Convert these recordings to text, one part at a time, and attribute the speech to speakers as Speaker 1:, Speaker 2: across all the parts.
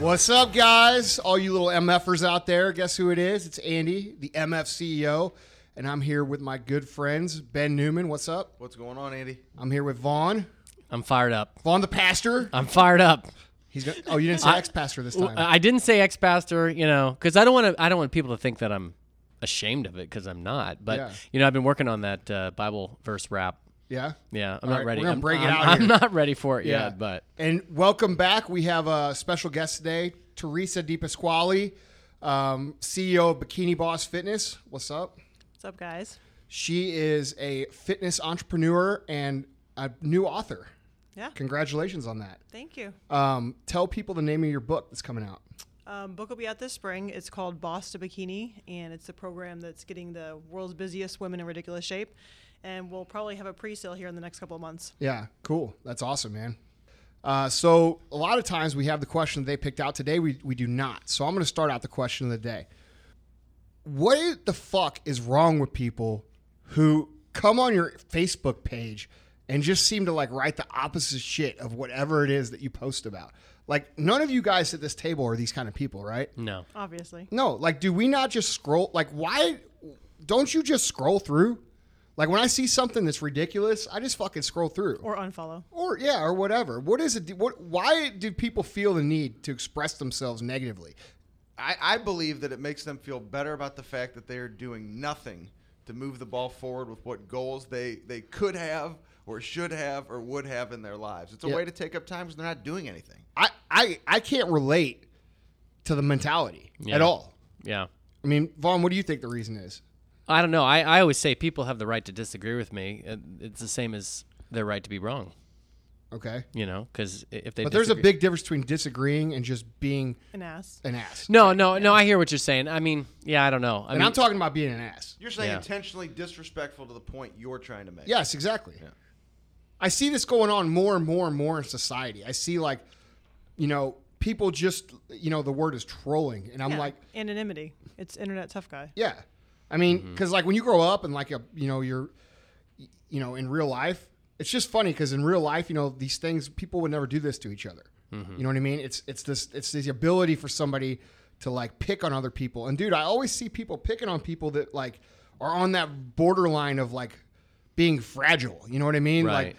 Speaker 1: What's up, guys? All you little MFers out there, guess who it is? It's Andy, the MF CEO, and I'm here with my good friends, Ben Newman. What's up?
Speaker 2: What's going on, Andy?
Speaker 1: I'm here with Vaughn.
Speaker 3: I'm fired up.
Speaker 1: Vaughn the pastor.
Speaker 3: I'm fired up.
Speaker 1: He's gonna, oh, you didn't say ex pastor this time.
Speaker 3: I didn't say ex pastor, you know, because I don't want to. I don't want people to think that I'm ashamed of it because I'm not. But
Speaker 1: Yeah.
Speaker 3: you know, I've been working on that uh, Bible verse rap.
Speaker 1: yeah.
Speaker 3: Yeah, I'm
Speaker 1: All
Speaker 3: not
Speaker 1: right,
Speaker 3: ready.
Speaker 1: we're gonna
Speaker 3: I'm,
Speaker 1: break it
Speaker 3: I'm-
Speaker 1: out
Speaker 3: I'm
Speaker 1: here.
Speaker 3: not ready for it
Speaker 1: Yeah.
Speaker 3: yet, but
Speaker 1: And welcome back. We have a special guest today, Teresa DiPasquale, um, CEO of Bikini Boss Fitness. What's up?
Speaker 4: What's up, guys?
Speaker 1: She is a fitness entrepreneur and a new author.
Speaker 4: Yeah,
Speaker 1: Congratulations on that.
Speaker 4: thank you.
Speaker 1: Um, tell people the name of your book that's coming out.
Speaker 4: Um, book will be out this spring. It's called Boss to Bikini, and it's the program that's getting the world's busiest women in ridiculous shape. And we'll probably have a pre-sale here in the next couple of months.
Speaker 1: Yeah, cool. That's awesome, man. Uh, so a lot of times we have the question they picked out today. We we do not. So I'm going to start out the question of the day. What the fuck is wrong with people who come on your Facebook page and just seem to like write the opposite shit of whatever it is that you post about? Like none of you guys at this table are these kind of people, right?
Speaker 3: no.
Speaker 4: Obviously,
Speaker 1: No, like, do we not just scroll? Like, why don't you just scroll through? Like, when I see something that's ridiculous, I just fucking scroll through.
Speaker 4: or unfollow.
Speaker 1: Or yeah, or whatever. What is it? What? Why do people feel the need to express themselves negatively?
Speaker 2: I, I believe that it makes them feel better about the fact that they are doing nothing to move the ball forward with what goals they, they could have or should have or would have in their lives. It's a
Speaker 1: Yeah.
Speaker 2: way to take up time because they're not doing anything.
Speaker 1: I I I can't relate to the mentality
Speaker 3: Yeah.
Speaker 1: at all.
Speaker 3: Yeah.
Speaker 1: I mean, Vaughn, what do you think the reason is?
Speaker 3: I don't know. I, I always say people have the right to disagree with me. Uh, It's the same as their right to be wrong.
Speaker 1: Okay,
Speaker 3: You know, because if they
Speaker 1: but there's a big difference between disagreeing and just being
Speaker 4: An ass.
Speaker 1: an ass.
Speaker 3: no, no, no. I hear what you're saying. I mean, yeah, I don't know. I
Speaker 1: and
Speaker 3: mean,
Speaker 1: I'm talking about being an ass.
Speaker 2: You're saying
Speaker 3: Yeah.
Speaker 2: intentionally disrespectful to the point you're trying to make.
Speaker 1: Yes, exactly. I see this going on more and more and more in society. I see like, you know, people just, you know, the word is trolling, and I'm
Speaker 4: Yeah.
Speaker 1: like,
Speaker 4: anonymity. It's internet tough guy.
Speaker 1: yeah. I mean, mm-hmm. because like when you grow up and like a, you know, you're, you know, in real life, it's just funny because in real life, you know, these things people would never do this to each other. Mm-hmm. You know what I mean? It's it's this it's this ability for somebody to like pick on other people. And dude, I always see people picking on people that like are on that borderline of like being fragile. You know what I mean?
Speaker 3: Right.
Speaker 1: Like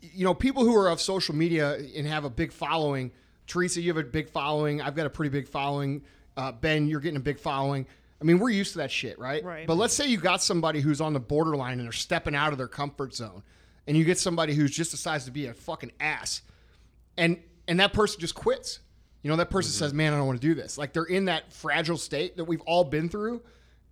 Speaker 1: you know, people who are of social media and have a big following. Teresa, you have a big following. I've got a pretty big following. Uh, ben, you're getting a big following. I mean, we're used to that shit, right?
Speaker 4: Right.
Speaker 1: But let's say you got somebody who's on the borderline and they're stepping out of their comfort zone, and you get somebody who's just decides to be a fucking ass, and and that person just quits. You know, that person says, "Man, I don't want to do this." Like they're in that fragile state that we've all been through,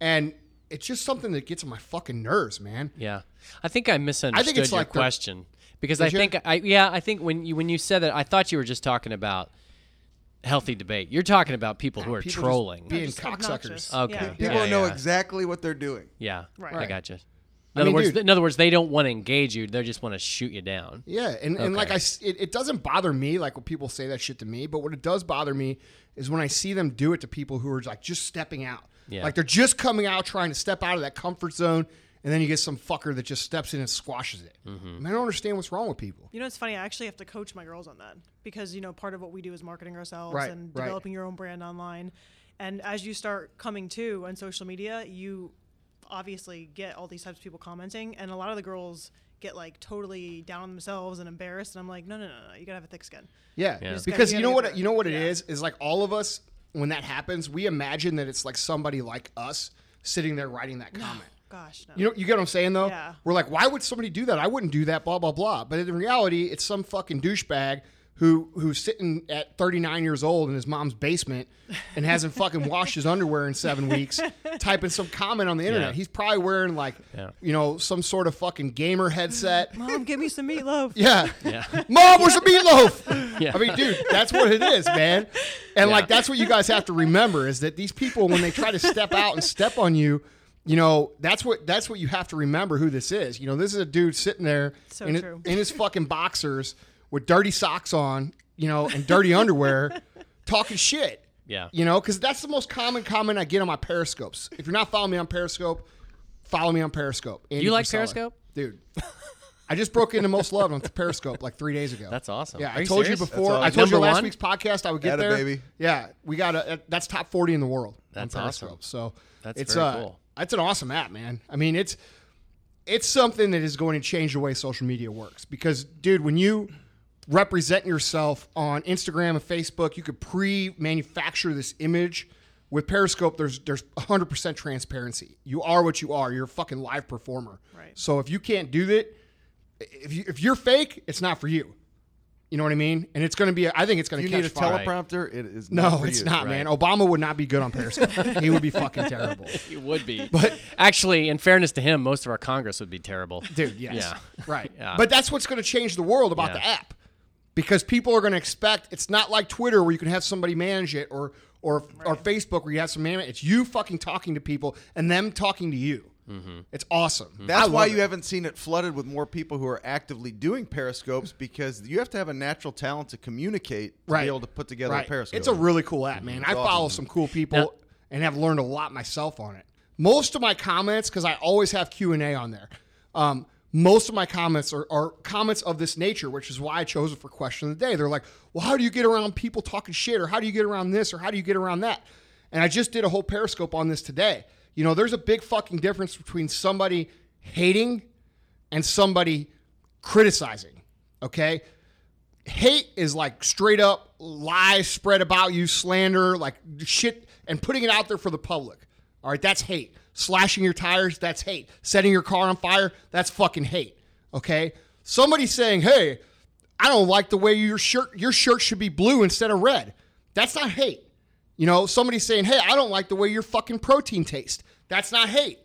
Speaker 1: and it's just something that gets on my fucking nerves, man.
Speaker 3: Yeah, I think I misunderstood
Speaker 1: it's
Speaker 3: your
Speaker 1: like the-
Speaker 3: question because I
Speaker 1: Did you?
Speaker 3: think I yeah I think when you when you said that I thought you were just talking about healthy debate. You're talking about people who are
Speaker 1: People just
Speaker 3: trolling.
Speaker 1: being
Speaker 4: Just
Speaker 1: cocksuckers.
Speaker 4: obnoxious.
Speaker 3: Okay.
Speaker 4: Yeah.
Speaker 2: People
Speaker 3: Yeah,
Speaker 2: know
Speaker 3: yeah.
Speaker 2: exactly what they're doing.
Speaker 3: yeah,
Speaker 4: Right.
Speaker 3: I
Speaker 4: Right.
Speaker 3: got you. In
Speaker 1: I
Speaker 3: other
Speaker 1: mean,
Speaker 3: words,
Speaker 1: dude-
Speaker 3: in other words, they don't want to engage you. They just want to shoot you down.
Speaker 1: Yeah, and, and like I, it, it doesn't bother me like when people say that shit to me, but what it does bother me is when I see them do it to people who are like just stepping out.
Speaker 3: Yeah.
Speaker 1: Like they're just coming out trying to step out of that comfort zone, and then you get some fucker that just steps in and squashes it.
Speaker 3: Mm-hmm.
Speaker 1: I, I don't understand what's wrong with people.
Speaker 4: You know, it's funny. I actually have to coach my girls on that because you know part of what we do is marketing ourselves
Speaker 1: Right,
Speaker 4: and
Speaker 1: right.
Speaker 4: developing your own brand online. And as you start coming to on social media, you obviously get all these types of people commenting, and a lot of the girls get like totally down on themselves and embarrassed. And I'm like, no, no, no, no. You gotta have a thick skin.
Speaker 1: Yeah,
Speaker 3: Yeah. Just
Speaker 4: gotta-
Speaker 1: because
Speaker 4: you
Speaker 1: you know what
Speaker 4: get
Speaker 1: you know what it
Speaker 4: yeah.
Speaker 1: is is like all of us when that happens, we imagine that it's like somebody like us sitting there writing that comment.
Speaker 4: Gosh, no.
Speaker 1: You know, you get what I'm saying though.
Speaker 4: Yeah.
Speaker 1: We're like, why would somebody do that? I wouldn't do that. Blah blah blah. But in reality, it's some fucking douchebag who who's sitting at 39 years old in his mom's basement and hasn't fucking washed his underwear in seven weeks, typing some comment on the internet.
Speaker 3: Yeah.
Speaker 1: He's probably wearing like,
Speaker 3: Yeah.
Speaker 1: you know, some sort of fucking gamer headset.
Speaker 4: Mom, give me some meatloaf.
Speaker 1: Yeah.
Speaker 3: Yeah.
Speaker 1: Mom, where's the meatloaf?
Speaker 3: Yeah.
Speaker 1: I mean, dude, that's what it is, man. And like, that's what you guys have to remember is that these people, when they try to step out and step on you, you know, that's what that's what you have to remember who this is. You know, this is a dude sitting there
Speaker 4: So
Speaker 1: in, in his fucking boxers with dirty socks on you know, and dirty underwear, talking shit.
Speaker 3: Yeah.
Speaker 1: You know, because that's the most common comment I get on my Periscopes. If you're not following me on Periscope, follow me on Periscope. Andy
Speaker 3: You like
Speaker 1: Frisella.
Speaker 3: Periscope?
Speaker 1: dude? I just broke into most loved on Periscope like three days ago.
Speaker 3: That's awesome.
Speaker 1: Yeah,
Speaker 3: Are
Speaker 1: I
Speaker 3: you
Speaker 1: told
Speaker 3: serious?
Speaker 1: you before.
Speaker 2: That's
Speaker 1: I
Speaker 2: awesome.
Speaker 1: told you last
Speaker 3: one?
Speaker 1: week's podcast I would get
Speaker 2: Atta
Speaker 1: there.
Speaker 2: baby.
Speaker 1: Yeah, we got a that's top forty in the world.
Speaker 3: That's
Speaker 1: on
Speaker 3: awesome.
Speaker 1: So
Speaker 3: That's
Speaker 1: it's
Speaker 3: very
Speaker 1: uh,
Speaker 3: cool.
Speaker 1: It's an awesome app, man. I mean, it's it's something that is going to change the way social media works. Because, dude, when you represent yourself on Instagram and Facebook, you could pre-manufacture this image. With Periscope, there's there's 100% transparency. You are what you are. You're a fucking live performer.
Speaker 4: Right.
Speaker 1: So if you can't do that, if you if you're fake, it's not for you. You know what I mean? And it's going to be. I think it's going to.
Speaker 2: You
Speaker 1: to
Speaker 2: need
Speaker 1: catch
Speaker 2: a
Speaker 1: fire.
Speaker 2: teleprompter. It is not
Speaker 1: No,
Speaker 2: for
Speaker 1: it's
Speaker 2: you.
Speaker 1: not, man. Obama would not be good on Periscope. he would be fucking terrible.
Speaker 3: He would be.
Speaker 1: But-
Speaker 3: actually, in fairness to him, most of our Congress would be terrible.
Speaker 1: Dude, yes.
Speaker 3: Yeah.
Speaker 1: Right.
Speaker 3: Yeah.
Speaker 1: But that's what's going to change the world about
Speaker 3: Yeah.
Speaker 1: the app. Because people are going to expect it's not like Twitter where you can have somebody manage it or or or Facebook where you have some management. It's you fucking talking to people and them talking to you. Mm-hmm. It's awesome.
Speaker 2: Mm-hmm.
Speaker 1: That's
Speaker 2: why
Speaker 1: love
Speaker 2: you
Speaker 1: it.
Speaker 2: haven't seen it flooded with more people who are actively doing periscopes because you have to have a natural talent to communicate to
Speaker 1: right.
Speaker 2: be able to put together
Speaker 1: right.
Speaker 2: a periscope.
Speaker 1: It's a really cool app, mm-hmm. man. I
Speaker 2: It's
Speaker 1: follow some cool people
Speaker 3: Now-
Speaker 1: and have learned a lot myself on it. Most of my comments, because I always have Q and A on there. Um, most of my comments are, are comments of this nature, which is why I chose it for question of the day. They're like, "Well, how do you get around people talking shit, or how do you get around this, or how do you get around that?" And I just did a whole Periscope on this today. You know, there's a big fucking difference between somebody hating and somebody criticizing. Okay, hate is like straight up lies spread about you, slander, like shit, and putting it out there for the public. All right, that's hate. Slashing your tires, that's hate. Setting your car on fire, that's fucking hate. Okay? Somebody saying, hey, I don't like the way your shirt your shirt should be blue instead of red. That's not hate. You know, somebody saying, hey, I don't like the way your fucking protein tastes. That's not hate.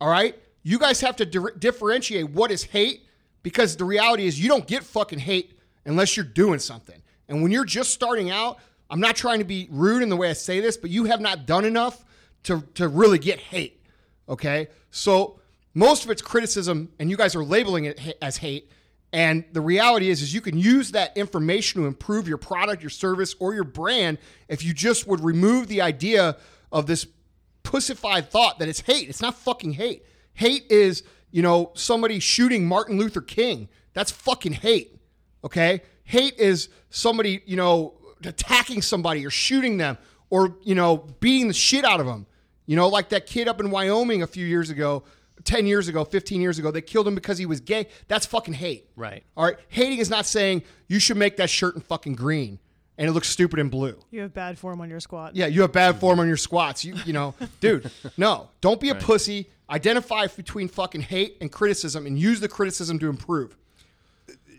Speaker 1: All right? You guys have to di- differentiate what is hate because the reality is you don't get fucking hate unless you're doing something. And when you're just starting out, I'm not trying to be rude in the way I say this, but you have not done enough to, to really get hate. Okay? So most of it's criticism, and you guys are labeling it as hate. And the reality is, is you can use that information to improve your product, your service, or your brand if you just would remove the idea of this pussified thought that it's hate. It's not fucking hate. Hate is, you know, somebody shooting Martin Luther King. That's fucking hate. Okay? Hate is somebody, you know, attacking somebody or shooting them or, you know, beating the shit out of them. You know, like that kid up in Wyoming a few years ago, 10 years ago, 15 years ago, they killed him because he was gay. That's fucking hate.
Speaker 3: Right.
Speaker 1: All right. Hating is not saying you should make that shirt in fucking green and it looks stupid in blue.
Speaker 4: You have bad form on your squat.
Speaker 1: Yeah, you have bad form on your squats. You you know, dude, no. Don't be a pussy. Identify between fucking hate and criticism and use the criticism to improve.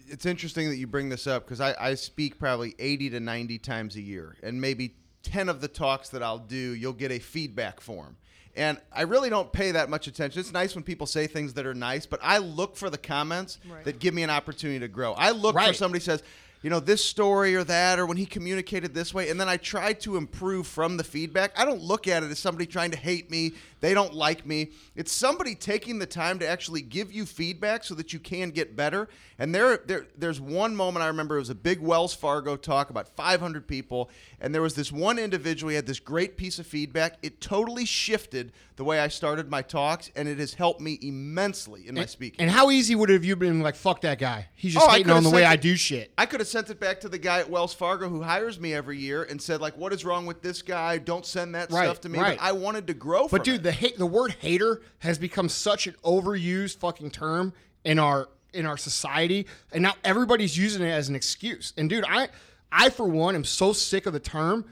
Speaker 2: it's interesting that you bring this up because I, I speak probably 80 to 90 times a year and maybe 10 of the talks that i'll do you'll get a feedback form. And i really don't pay that much attention. It's nice when people say things that are nice but i look for the comments
Speaker 4: Right.
Speaker 2: that give me an opportunity to grow. I look for somebody says you know this story or that or when he communicated this way and then i try to improve from the feedback. I don't look at it as somebody trying to hate me. They don't like me. It's somebody taking the time to actually give you feedback so that you can get better. And there, there there's one moment i remember it was a big wells fargo talk about 500 people and there was this one individual he had this great piece of feedback. It totally shifted the way i started my talks and it has helped me immensely in my speaking.
Speaker 1: And how easy would it have you been like, fuck that guy? He's just
Speaker 2: Oh,
Speaker 1: hating on the way I do shit.
Speaker 2: I could have sent it back to the guy at Wells Fargo who hires me every year and said like, "What is wrong with this guy? Don't send that
Speaker 1: Right,
Speaker 2: stuff to me."
Speaker 1: right.
Speaker 2: But I wanted to grow.
Speaker 1: But dude,
Speaker 2: it.
Speaker 1: the hate the word hater has become such an overused fucking term in our in our society, and now everybody's using it as an excuse. And dude, I I for one am so sick of the term.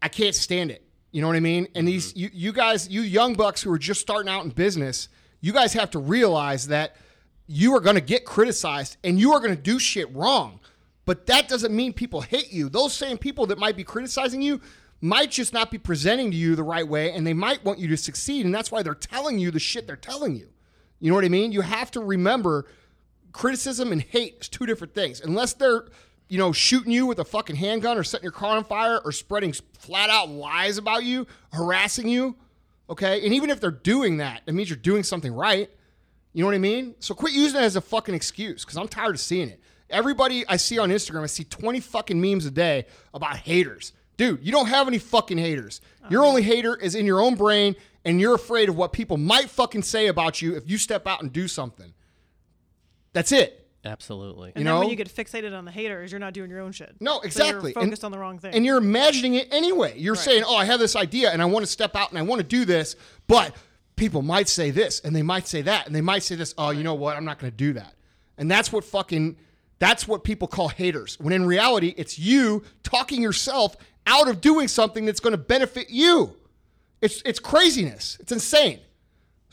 Speaker 1: I can't stand it. You know what I mean? And these mm-hmm. you, you guys, you young bucks who are just starting out in business, you guys have to realize that you are going to get criticized and you are going to do shit wrong. But that doesn't mean people hate you. Those same people that might be criticizing you might just not be presenting to you the right way and they might want you to succeed and that's why they're telling you the shit they're telling you. You know what I mean? You have to remember criticism and hate is two different things. Unless they're, you know, shooting you with a fucking handgun or setting your car on fire or spreading flat out lies about you, harassing you, okay? And even if they're doing that, it means you're doing something right. You know what I mean? So quit using it as a fucking excuse because I'm tired of seeing it. Everybody I see on Instagram, I see 20 fucking memes a day about haters. Dude, you don't have any fucking haters. Your only hater is in your own brain, and you're afraid of what people might fucking say about you if you step out and do something. That's it.
Speaker 3: Absolutely.
Speaker 4: And
Speaker 1: You
Speaker 4: then
Speaker 1: know?
Speaker 4: when you get fixated on the haters, you're not doing your own shit.
Speaker 1: No,
Speaker 4: So
Speaker 1: exactly.
Speaker 4: you're
Speaker 1: And-
Speaker 4: focused on the wrong thing.
Speaker 1: And you're imagining it anyway. You're saying, "Oh, I have this idea and I want to step out and I want to do this, but people might say this and they might say that and they might say this. Oh, you know what? I'm not going to do that." And that's what fucking that's what people call haters. When in reality, it's you talking yourself out of doing something that's going to benefit you. It's it's craziness. It's insane.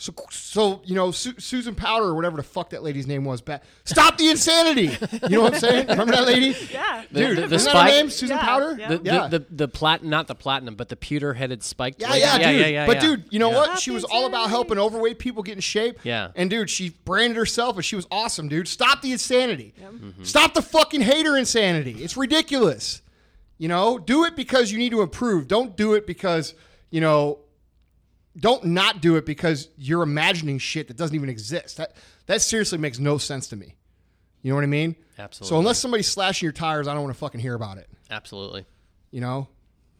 Speaker 1: So, so you know, Su- Susan Powter or whatever the fuck that lady's name was. Back, stop the insanity. You know what I'm saying? Remember that lady?
Speaker 4: yeah.
Speaker 1: Dude,
Speaker 3: the- the
Speaker 1: isn't that her
Speaker 3: spike-
Speaker 1: name? Susan
Speaker 4: Yeah,
Speaker 1: Powter?
Speaker 4: yeah.
Speaker 3: The,
Speaker 1: Yeah.
Speaker 3: the, the, the platinum, not the platinum, but the pewter headed spiked.
Speaker 1: Yeah,
Speaker 3: lady.
Speaker 1: yeah, dude.
Speaker 3: yeah, yeah,
Speaker 1: but
Speaker 3: yeah.
Speaker 1: dude, you know
Speaker 3: Yeah.
Speaker 1: what?
Speaker 4: Stop
Speaker 1: She was all about helping overweight people get in shape.
Speaker 3: Yeah.
Speaker 1: And dude, she branded herself and she was awesome, dude. Stop the insanity. Mm-hmm. Stop the fucking hater insanity. It's ridiculous. You know, do it because you need to improve. Don't do it because, you know, don't not do it because you're imagining shit that doesn't even exist. That that seriously makes no sense to me. You know what I mean?
Speaker 3: Absolutely.
Speaker 1: So unless somebody's slashing your tires, I don't want to fucking hear about it
Speaker 3: Absolutely.
Speaker 1: you know?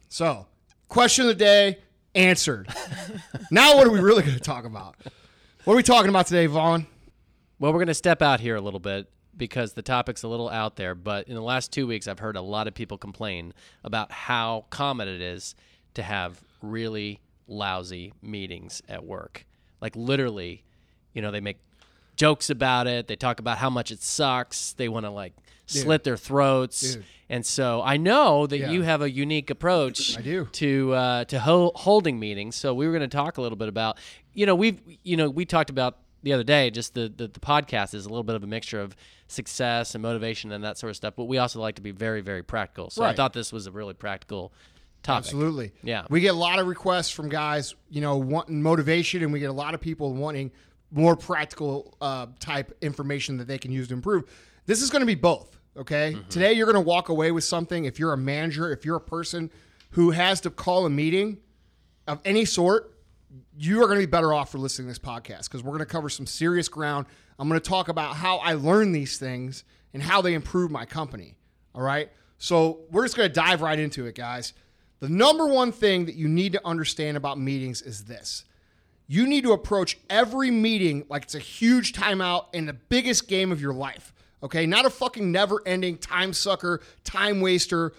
Speaker 1: So, question of the day answered. now, what are we really going to talk about? What are we talking about today, Vaughn?
Speaker 3: Well, we're going to step out here a little bit because the topic's a little out there. But in the last two weeks, I've heard a lot of people complain about how common it is to have really lousy meetings at work. Like, literally, you know, they make jokes about it. They talk about how much it sucks. They want to, like, slit their throats.
Speaker 1: Dude.
Speaker 3: And so I know that
Speaker 1: Yeah.
Speaker 3: you have a unique approach
Speaker 1: I do.
Speaker 3: to uh, to ho- holding meetings. So we were going to talk a little bit about, you know, we've you know we talked about the other day just the, the the podcast is a little bit of a mixture of success and motivation and that sort of stuff. But we also like to be very very practical. So I thought this was a really practical topic.
Speaker 1: Absolutely.
Speaker 3: Yeah.
Speaker 1: We get a lot of requests from guys, you know, wanting motivation, and we get a lot of people wanting more practical uh, type information that they can use to improve. This is going to be both. Okay. Today, you're going to walk away with something. If you're a manager, if you're a person who has to call a meeting of any sort, you are going to be better off for listening to this podcast because we're going to cover some serious ground. I'm going to talk about how I learn these things and how they improve my company. All right. So we're just going to dive right into it, guys. The number one thing that you need to understand about meetings is this you need to approach every meeting like it's a huge timeout and the biggest game of your life. Okay, not a fucking never ending time sucker, time waster,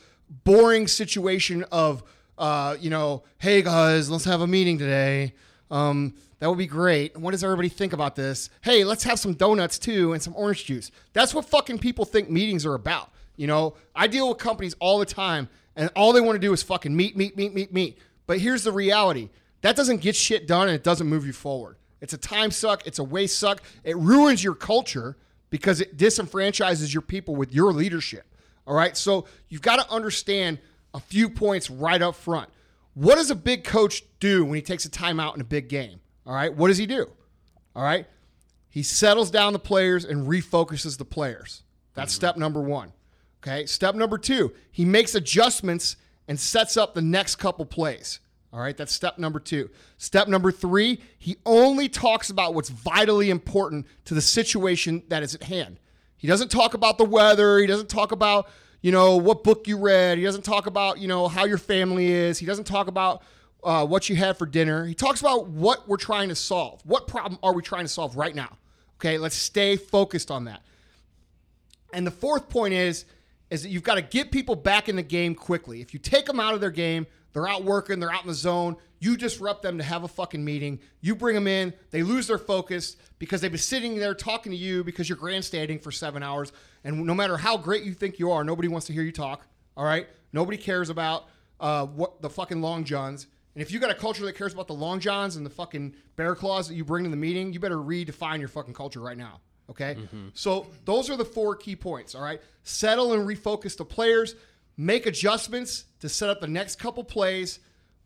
Speaker 1: boring situation of, uh, you know, hey guys, let's have a meeting today. Um, that would be great. What does everybody think about this? Hey, let's have some donuts too and some orange juice. That's what fucking people think meetings are about. You know, I deal with companies all the time and all they want to do is fucking meet, meet, meet, meet, meet. But here's the reality that doesn't get shit done and it doesn't move you forward. It's a time suck, it's a waste suck. It ruins your culture because it disenfranchises your people with your leadership. All right. So you've got to understand a few points right up front. What does a big coach do when he takes a timeout in a big game? All right. What does he do? All right. He settles down the players and refocuses the players. That's mm-hmm. step number one. Okay. Step number two, he makes adjustments and sets up the next couple plays. All right. That's step number two. Step number three, he only talks about what's vitally important to the situation that is at hand. He doesn't talk about the weather. He doesn't talk about, you know, what book you read. He doesn't talk about, you know, how your family is. He doesn't talk about uh, what you had for dinner. He talks about what we're trying to solve. What problem are we trying to solve right now? Okay, let's stay focused on that. And the fourth point is is that you've got to get people back in the game quickly. If you take them out of their game, they're out working, they're out in the zone, you disrupt them to have a fucking meeting. You bring them in, they lose their focus because they've been sitting there talking to you because you're grandstanding for 7 hours and no matter how great you think you are, nobody wants to hear you talk, all right? Nobody cares about uh, what the fucking long johns. And if you got a culture that cares about the long johns and the fucking bear claws that you bring to the meeting, you better redefine your fucking culture right now. Okay. Mm-hmm. So those are the four key points. All right. Settle and refocus the players, make adjustments to set up the next couple plays,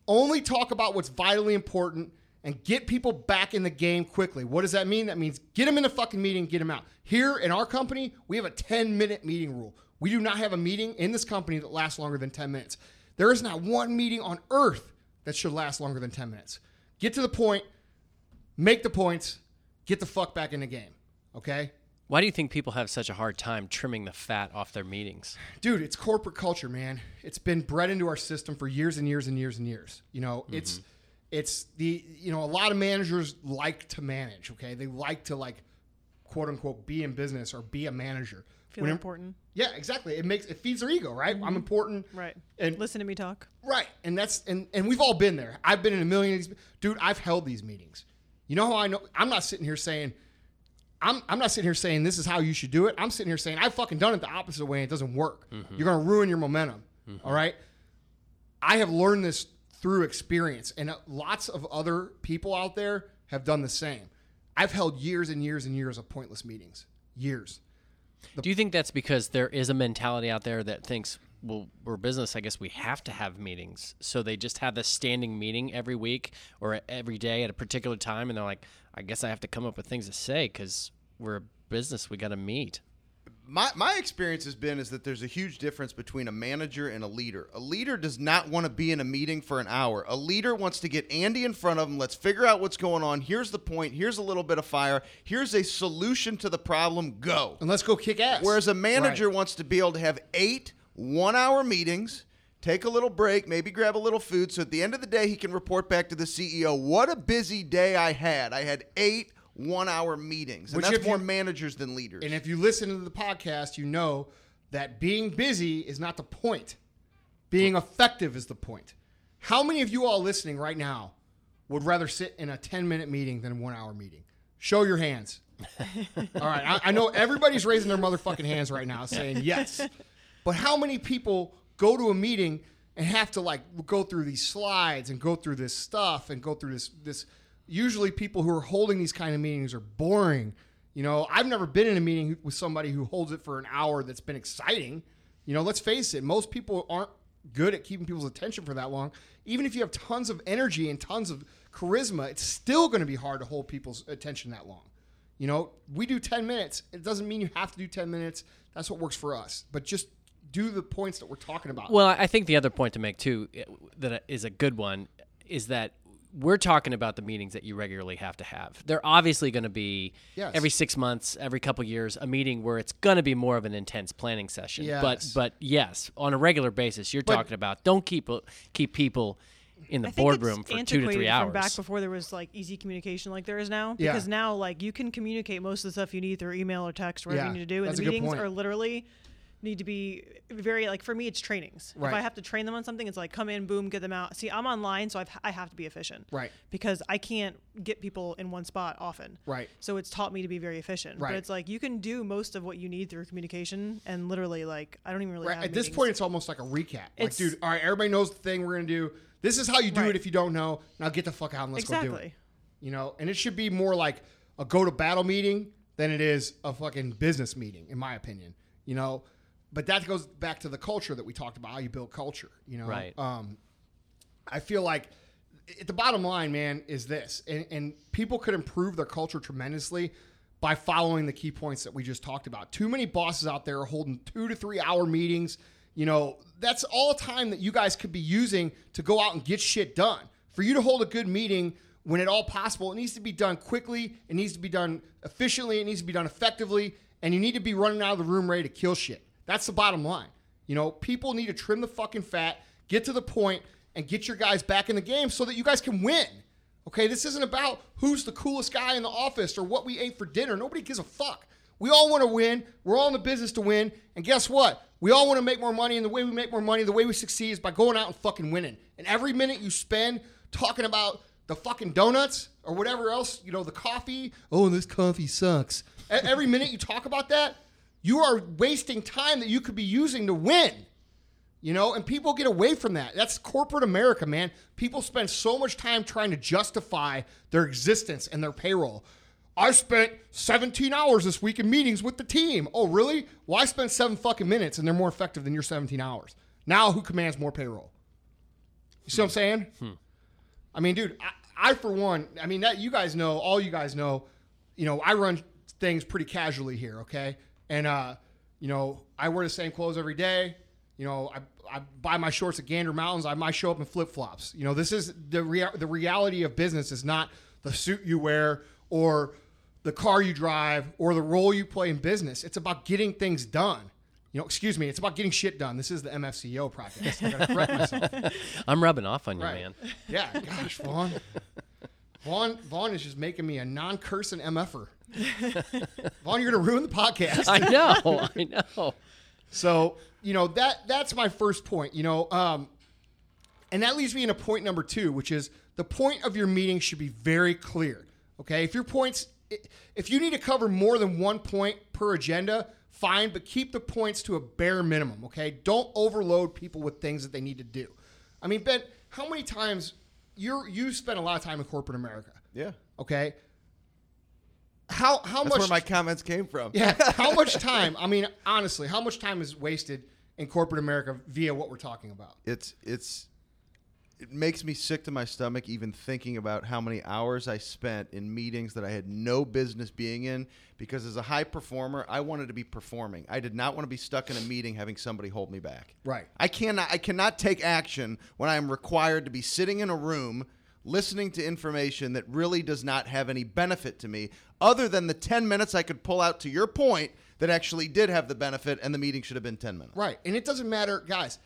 Speaker 1: only talk about what's vitally important, and get people back in the game quickly. What does that mean? That means get them in the fucking meeting, get them out. Here in our company, we have a 10 minute meeting rule. We do not have a meeting in this company that lasts longer than 10 minutes. There is not one meeting on earth that should last longer than 10 minutes. Get to the point, make the points, get the fuck back in the game. Okay?
Speaker 3: Why do you think people have such a hard time trimming the fat off their meetings?
Speaker 1: dude it's corporate culture man it's been bred into our system for years and years and years and years you know mm-hmm. it's it's the you know a lot of managers like to manage okay they like to like quote unquote be in business or be a manager
Speaker 4: Feel
Speaker 1: When
Speaker 4: important.
Speaker 1: yeah exactly it makes it feeds their ego right i'm mm-hmm. important
Speaker 4: Right.
Speaker 1: and
Speaker 4: Listen to me talk.
Speaker 1: Right, and that's and and we've all been there. I've been in a million of these. Dude, I've held these meetings. You know how I know? I'm not sitting here saying, I'm I'm not sitting here saying this is how you should do it. I'm sitting here saying I've fucking done it the opposite way. and It doesn't work. You're gonna ruin your momentum. all right. I have learned this through experience, and uh, lots of other people out there have done the same. I've held years and years and years of pointless meetings. Years.
Speaker 3: Do you think that's because there is a mentality out there that thinks, well, we're business, I guess we have to have meetings. So they just have this standing meeting every week or every day at a particular time. And they're like, I guess I have to come up with things to say because we're a business. We got to meet.
Speaker 2: my my experience has been is that there's a huge difference between a manager and a leader. A leader does not want to be in a meeting for an hour. A leader wants to get Andy in front of him. Let's figure out what's going on. Here's the point. Here's a little bit of fire. Here's a solution to the problem. Go.
Speaker 1: And let's go kick ass.
Speaker 2: Whereas a manager
Speaker 1: Right.
Speaker 2: wants to be able to have eight one-hour meetings. Take a little break, maybe grab a little food. So at the end of the day, he can report back to the CEO, "What a busy day I had! I had eight one-hour meetings, and
Speaker 1: Which
Speaker 2: that's more
Speaker 1: you-
Speaker 2: managers than leaders."
Speaker 1: And if you listen to the podcast, you know that being busy is not the point. Being effective is the point. How many of you all listening right now would rather sit in a 10 minute meeting than a one hour meeting? Show your hands. all right. I, I know everybody's raising their motherfucking hands right now saying yes. But how many people go to a meeting and have to like go through these slides and go through this stuff and go through this this usually people who are holding these kind of meetings are boring. You know, I've never been in a meeting with somebody who holds it for an hour that's been exciting. You know, let's face it, most people aren't good at keeping people's attention for that long. Even if you have tons of energy and tons of charisma, it's still going to be hard to hold people's attention that long. You know, we do 10 minutes. It doesn't mean you have to do 10 minutes. That's what works for us. But just do the points that we're talking about.
Speaker 3: Well, I think the other point to make too eh, that is a good one is that we're talking about the meetings that you regularly have to have. They're obviously going to be
Speaker 1: Yes.
Speaker 3: every six months, every couple years, a meeting where it's going to be more of an intense planning session. But
Speaker 1: Yes.
Speaker 3: but yes, on a regular basis, you're talking about don't keep keep people in the boardroom for two to three
Speaker 4: antiquated
Speaker 3: hours.
Speaker 4: From back before there was like easy communication like there is now.
Speaker 1: Yeah.
Speaker 4: Because now like you can communicate most of the stuff you need through email or text, whatever
Speaker 1: Yeah,
Speaker 4: you need to do. And
Speaker 1: that's
Speaker 4: the meetings are literally need to be very like for me it's trainings.
Speaker 1: Right.
Speaker 4: If I have to train them on something, it's like come in, boom, get them out. See, I'm online, so I've, I have to be efficient.
Speaker 1: Right.
Speaker 4: Because I can't get people in one spot often.
Speaker 1: Right.
Speaker 4: So it's taught me to be very efficient.
Speaker 1: Right.
Speaker 4: But it's like you can do most of what you need through communication and literally like I don't even really
Speaker 1: Right, at this point, it's almost like a recap. Like, dude, all right, everybody knows the thing we're going to do. This is how you do
Speaker 4: Right.
Speaker 1: it if you don't know. Now get the fuck out and let's go do it. You know, and it should be more like a go to battle meeting than it is a fucking business meeting, in my opinion. You know, but that goes back to the culture that we talked about, how you build culture. You know,
Speaker 3: Right.
Speaker 1: Um, I feel like the bottom line, man, is this, and, and people could improve their culture tremendously by following the key points that we just talked about. Too many bosses out there are holding two to three hour meetings. You know, that's all time that you guys could be using to go out and get shit done. For you to hold a good meeting when at all possible, it needs to be done quickly, it needs to be done efficiently, it needs to be done effectively, and you need to be running out of the room ready to kill shit. That's the bottom line. You know, people need to trim the fucking fat, get to the point, and get your guys back in the game so that you guys can win. Okay, this isn't about who's the coolest guy in the office or what we ate for dinner. Nobody gives a fuck. We all want to win. We're all in the business to win. And guess what? We all want to make more money. And the way we make more money, the way we succeed is by going out and fucking winning. And every minute you spend talking about the fucking donuts or whatever else, you know, the coffee. Oh, this coffee sucks. Every minute you talk about that, you are wasting time that you could be using to win. You know, and people get away from that. That's corporate America, man. People spend so much time trying to justify their existence and their payroll. I spent 17 hours this week in meetings with the team. Oh, really? Well, I spent seven fucking minutes and they're more effective than your 17 hours. Now, who commands more payroll? You see what I'm saying? Hmm. I mean, dude, I, I for one, I mean that you guys know, all you guys know, you know, I run things pretty casually here, okay? And uh, you know, I wear the same clothes every day. You know, I, I buy my shorts at Gander Mountains. I might show up in flip flops. You know, this is the rea- the reality of business is not the suit you wear or the car you drive or the role you play in business. It's about getting things done. You know, excuse me, it's about getting shit done. This is the MFCEO practice. I gotta correct myself.
Speaker 3: I'm rubbing off on you,
Speaker 1: Right.
Speaker 3: man.
Speaker 1: Yeah, gosh, Vaughn. Vaughn Vaughn is just making me a non-cursing MFer. Vaughn, you're gonna ruin the podcast.
Speaker 3: I know. I know.
Speaker 1: So, you know, that that's my first point, you know, um, and that leads me into point number two, which is the point of your meeting should be very clear. Okay. If your points if you need to cover more than one point per agenda, fine, but keep the points to a bare minimum. Okay. Don't overload people with things that they need to do. I mean, Ben, how many times you're you spend a lot of time in corporate America.
Speaker 2: Yeah.
Speaker 1: Okay. How how
Speaker 2: That's
Speaker 1: much
Speaker 2: where my comments came from.
Speaker 1: yeah. How much time? I mean, honestly, how much time is wasted in corporate America via what we're talking about?
Speaker 2: it's it's it makes me sick to my stomach even thinking about how many hours I spent in meetings that I had no business being in because as a high performer, I wanted to be performing. I did not want to be stuck in a meeting having somebody hold me back.
Speaker 1: Right.
Speaker 2: I cannot I cannot take action when I am required to be sitting in a room listening to information that really does not have any benefit to me other than the 10 minutes I could pull out to your point that actually did have the benefit and the meeting should have been 10 minutes.
Speaker 1: Right. And it doesn't matter, guys.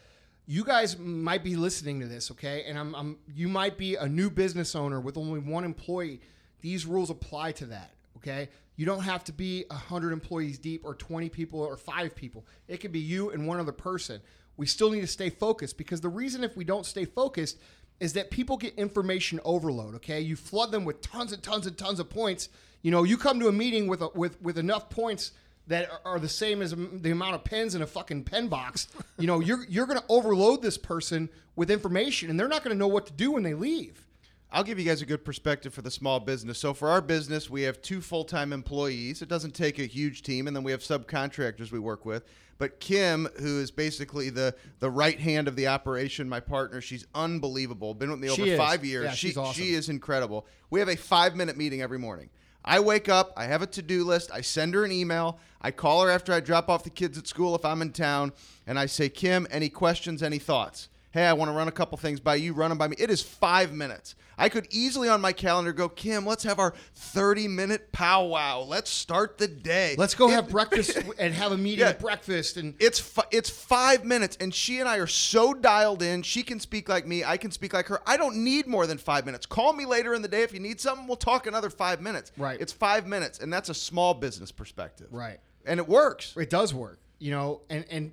Speaker 1: You guys might be listening to this, okay? And I'm, I'm you might be a new business owner with only one employee. These rules apply to that, okay? You don't have to be 100 employees deep or 20 people or 5 people. It could be you and one other person. We still need to stay focused because the reason if we don't stay focused is that people get information overload, okay? You flood them with tons and tons and tons of points. You know, you come to a meeting with a, with with enough points that are- are the same as the amount of pens in a fucking pen box. You know, you're you're going to overload this person with information, and they're not going to know what to do when they leave.
Speaker 2: I'll give you guys a good perspective for the small business. So for our business, we have two full-time employees. It doesn't take a huge team, and then we have subcontractors we work with. But Kim, who is basically the the right hand of the operation, my partner, she's unbelievable. Been with me
Speaker 1: She
Speaker 2: over
Speaker 1: is.
Speaker 2: five years.
Speaker 1: Yeah,
Speaker 2: she
Speaker 1: she's awesome.
Speaker 2: she is incredible. We have a five-minute meeting every morning. I wake up, I have a to-do list, I send her an email, I call her after I drop off the kids at school if I'm in town, and I say, Kim, any questions, any thoughts? Hey, I want to run a couple things by you, run them by me. It is five minutes. I could easily on my calendar go, Kim, let's have our 30 minute powwow. Let's start the day.
Speaker 1: Let's go
Speaker 2: It-
Speaker 1: have breakfast and have a meeting
Speaker 2: Yeah.
Speaker 1: at breakfast and
Speaker 2: It's fi- it's five minutes, and she and I are so dialed in. She can speak like me. I can speak like her. I don't need more than five minutes. Call me later in the day if you need something. We'll talk another five minutes.
Speaker 1: Right.
Speaker 2: It's five minutes, and that's a small business perspective.
Speaker 1: right.
Speaker 2: And it works.
Speaker 1: It does work, you know, and and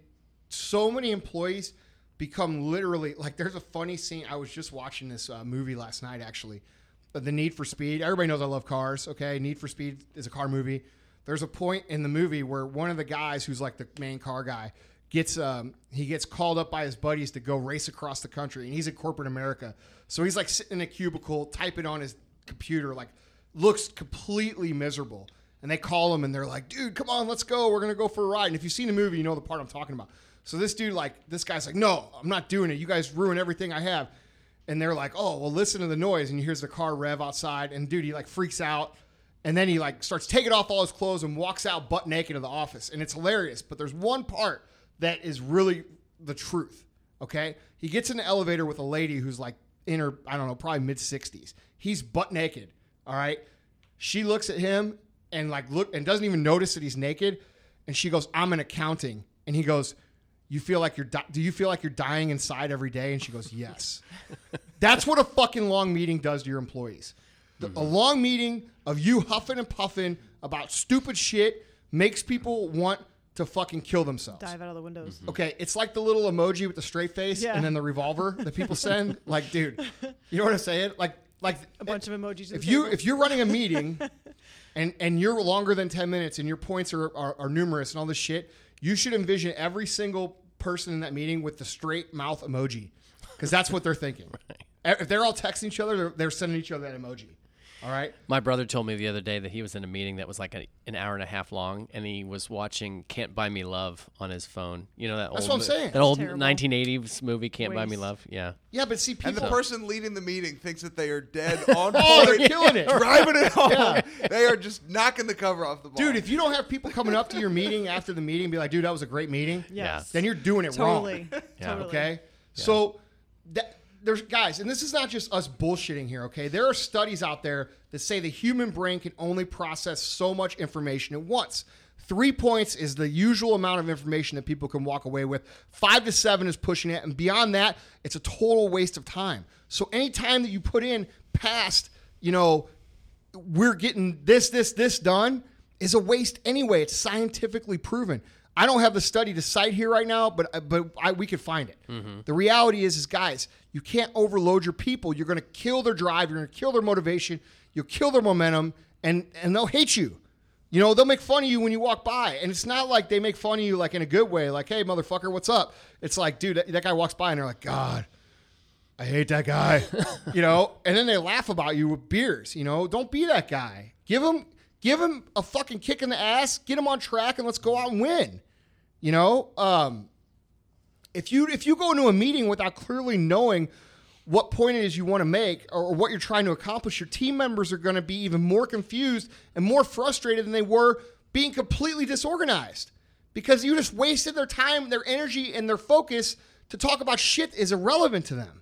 Speaker 1: so many employees become literally like. There's a funny scene. I was just watching this uh, movie last night, actually. Uh, The Need for Speed. Everybody knows I love cars. Okay, Need for Speed is a car movie. There's a point in the movie where one of the guys, who's like the main car guy, gets um, he gets called up by his buddies to go race across the country, and he's in corporate America. So he's like sitting in a cubicle typing on his computer, like looks completely miserable. And they call him and they're like, dude, come on, let's go. We're to go for a ride. And if you've seen the movie, you know the part I'm talking about. So this dude, like, this guy's like, no, I'm not doing it. You guys ruin everything I have. And they're like, oh, well, listen to the noise. And he hears the car rev outside. And dude, he like freaks out. And then he like starts taking off all his clothes and walks out butt naked of the office. And it's hilarious. But there's one part that is really the truth. Okay. He gets in the elevator with a lady who's like in her, I don't know, probably mid 60s. He's butt naked. All right. She looks at him and like look and doesn't even notice that he's naked. And she goes, I'm in accounting. And he goes, You feel like you're, di- do you feel like you're dying inside every day? And she goes, Yes. That's what a fucking long meeting does to your employees. The, a long meeting of you huffing and puffing about stupid shit makes people want to fucking kill themselves.
Speaker 4: Dive out of the windows. Mm-hmm.
Speaker 1: Okay, it's like the little emoji with the straight face
Speaker 4: Yeah.
Speaker 1: and then the revolver that people send. like, dude, you know what I'm saying? Like, like
Speaker 4: A bunch of emojis.
Speaker 1: if you
Speaker 4: table.
Speaker 1: if you're running a meeting and and you're longer than 10 minutes and your points are, are, are numerous and all this shit you should envision every single person in that meeting with the straight mouth emoji because that's what they're thinking. If they're all texting each other they're, they're sending each other that emoji all right
Speaker 3: My brother told me the other day that he was in a meeting that was like a, an hour and a half long, and he was watching "Can't Buy Me Love" on his phone. You know that
Speaker 1: That's
Speaker 3: old,
Speaker 1: what I'm saying.
Speaker 3: that old
Speaker 4: terrible.
Speaker 3: 1980s movie "Can't Buy Me Love." Yeah,
Speaker 1: yeah but see people
Speaker 2: And the person leading the meeting thinks that they are dead on
Speaker 1: Oh, they're killing it.
Speaker 2: driving it home. They are just knocking the cover off the ball.
Speaker 1: dude if you don't have people coming up to your meeting after the meeting be like dude that was a great meeting
Speaker 4: yes.
Speaker 1: then you're doing it
Speaker 4: totally.
Speaker 1: wrong
Speaker 3: Yeah.
Speaker 4: Totally.
Speaker 1: Okay. So that there's guys, and this is not just us bullshitting here, okay? There are studies out there that say the human brain can only process so much information at once. Three points is the usual amount of information that people can walk away with. Five to seven is pushing it, and beyond that, it's a total waste of time. So any time that you put in past, you know, we're getting this, this, this done is a waste anyway. It's scientifically proven. I don't have the study to cite here right now, but uh, but I, we could find it. Mm-hmm. The reality is, is guys, you can't overload your people. You're going to kill their drive. You're going to kill their motivation. You'll kill their momentum, and and they'll hate you. You know, they'll make fun of you when you walk by, and it's not like they make fun of you like in a good way, like, "Hey, motherfucker, what's up?" It's like, dude, that, that guy walks by, and they're like, "God, I hate that guy," you know, and then they laugh about you with beers. You know, don't be that guy. Give him, give him a fucking kick in the ass. Get him on track, and let's go out and win. You know, um, if you if you go into a meeting without clearly knowing what point it is you want to make or, what you're trying to accomplish, your team members are going to be even more confused and more frustrated than they were being completely disorganized because you just wasted their time, their energy, and their focus to talk about shit is irrelevant to them.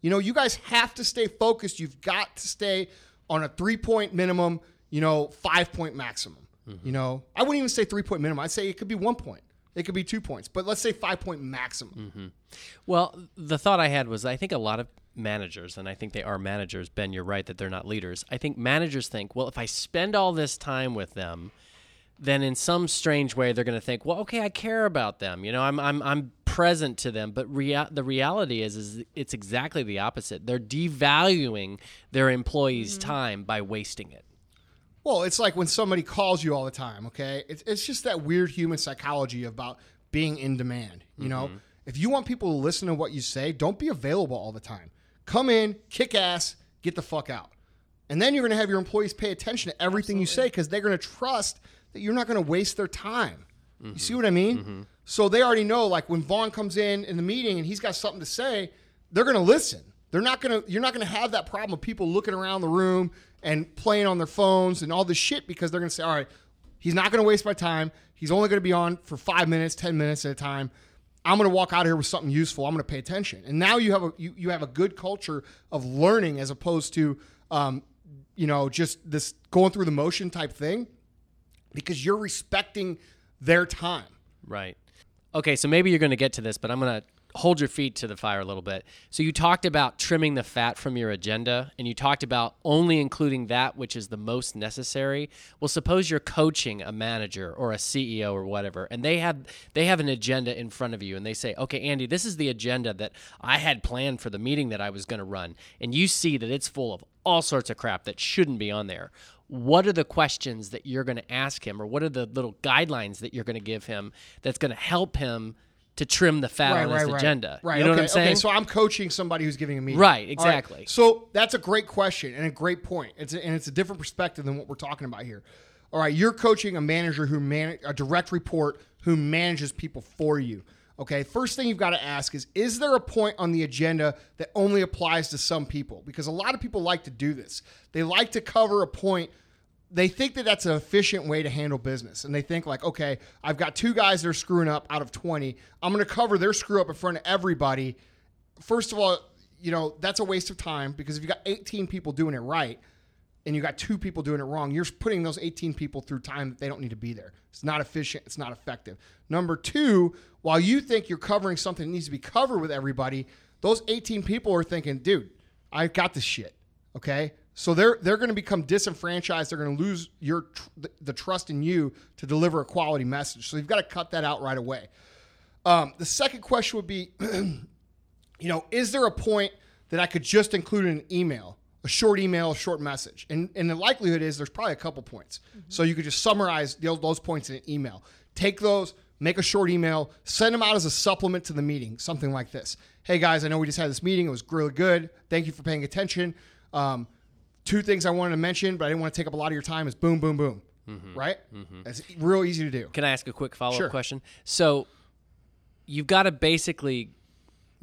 Speaker 1: You know, you guys have to stay focused. You've got to stay on a three point minimum, you know, five point maximum. You know, I wouldn't even say three point minimum. I'd say it could be one point. It could be two points, but let's say five point maximum. Mm-hmm.
Speaker 3: Well, the thought I had was I think a lot of managers, and I think they are managers, Ben, you're right that they're not leaders. I think managers think, well, if I spend all this time with them, then in some strange way they're going to think, well, okay, I care about them. You know, I'm I'm I'm present to them. But rea- the reality is, is it's exactly the opposite. They're devaluing their employees' mm-hmm. time by wasting it.
Speaker 1: Well, it's like when somebody calls you all the time, okay? It's, it's just that weird human psychology about being in demand. You know, mm-hmm. if you want people to listen to what you say, don't be available all the time. Come in, kick ass, get the fuck out. And then you're going to have your employees pay attention to everything you say because they're going to trust that you're not going to waste their time. You mm-hmm. see what I mean? Mm-hmm. So they already know, like when Vaughn comes in in the meeting and he's got something to say, they're going to listen. They're not going to. You're not going to have that problem of people looking around the room and playing on their phones and all this shit because they're going to say, all right, he's not going to waste my time. He's only going to be on for five minutes, ten minutes at a time. I'm going to walk out of here with something useful. I'm going to pay attention. And now you have a you, you have a good culture of learning as opposed to um, you know just this going through the motion type thing because you're respecting their time.
Speaker 3: Right. Okay, so maybe you're going to get to this, but I'm going to hold your feet to the fire a little bit. So you talked about trimming the fat from your agenda and you talked about only including that which is the most necessary. Well, suppose you're coaching a manager or a CEO or whatever and they have they have an agenda in front of you and they say, "Okay, Andy, this is the agenda that I had planned for the meeting that I was going to run." And you see that it's full of all sorts of crap that shouldn't be on there what are the questions that you're going to ask him or what are the little guidelines that you're going to give him that's going to help him to trim the fat on his agenda
Speaker 1: Right.
Speaker 3: you know
Speaker 1: okay.
Speaker 3: what i'm saying
Speaker 1: Okay. So I'm coaching somebody who's giving a meeting.
Speaker 3: Right, exactly.
Speaker 1: So that's a great question and a great point. It's a, and it's a different perspective than what we're talking about here. All right. You're coaching a manager who man a direct report who manages people for you. Okay. First thing you've got to ask is Is there a point on the agenda that only applies to some people? Because a lot of people like to do this. They like to cover a point they think that that's an efficient way to handle business. And they think like okay i've got two guys that are screwing up out of 20 i'm going to cover their screw up in front of everybody. First of all you know that's a waste of time because if you got 18 people doing it right and you got two people doing it wrong you're putting those 18 people through time that they don't need to be there. It's not efficient it's not effective. Number two while you think you're covering something that needs to be covered with everybody those 18 people are thinking dude i got this shit okay so they're they're going to become disenfranchised. They're going to lose your tr- the, the trust in you to deliver a quality message. So you've got to cut that out right away. Um, the second question would be, you know, is there a point that I could just include in an email, a short email, a short message? And and the likelihood is there's probably a couple points. So you could just summarize those, those points in an email. Take those, make a short email, send them out as a supplement to the meeting, something like this. Hey guys, I know we just had this meeting. It was really good. Thank you for paying attention. Um, two things I wanted to mention, but I didn't want to take up a lot of your time. Is boom, boom, boom. Right? That's real easy to do.
Speaker 3: Can I ask a quick follow up
Speaker 1: Sure.
Speaker 3: question? So you've got to basically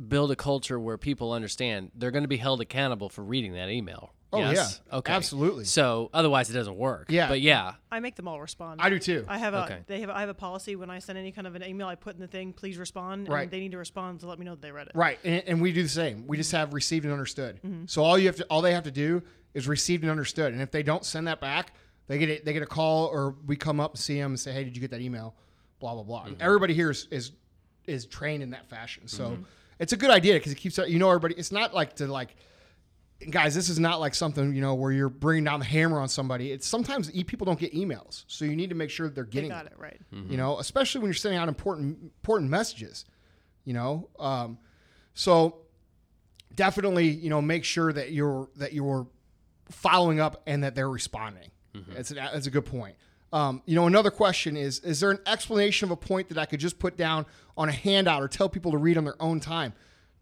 Speaker 3: build a culture where people understand they're going to be held accountable for reading that email.
Speaker 1: Oh,
Speaker 3: Yes?
Speaker 1: yeah.
Speaker 3: Okay.
Speaker 1: Absolutely.
Speaker 3: So otherwise it doesn't work.
Speaker 1: Yeah.
Speaker 3: But yeah.
Speaker 4: I make them all respond.
Speaker 1: I do too.
Speaker 4: I have a
Speaker 3: Okay.
Speaker 4: they have I have a policy when I send any kind of an email I put in the thing please respond
Speaker 1: Right.
Speaker 4: and they need to respond to let me know that they read it.
Speaker 1: Right, and, and we do the same. We just have received and understood.
Speaker 4: Mm-hmm.
Speaker 1: So all you have to, all they have to do is received and understood. And if they don't send that back, they get it. They get a call, or we come up and see them and say, "Hey, did you get that email?" Blah blah blah. And everybody here is, is is trained in that fashion. So
Speaker 4: Mm-hmm.
Speaker 1: it's a good idea because it keeps you know everybody. It's not like to like. Guys, this is not like something you know where you're bringing down the hammer on somebody. It's sometimes e- people don't get emails, so you need to make sure that they're
Speaker 4: They
Speaker 1: getting
Speaker 4: got
Speaker 1: it
Speaker 4: it right.
Speaker 1: you know, especially when you're sending out important important messages, you know. Um, so definitely, you know, make sure that you're that you're following up and that they're responding. That's a, that's a good point. Um, you know, another question is: Is there an explanation of a point that I could just put down on a handout or tell people to read on their own time?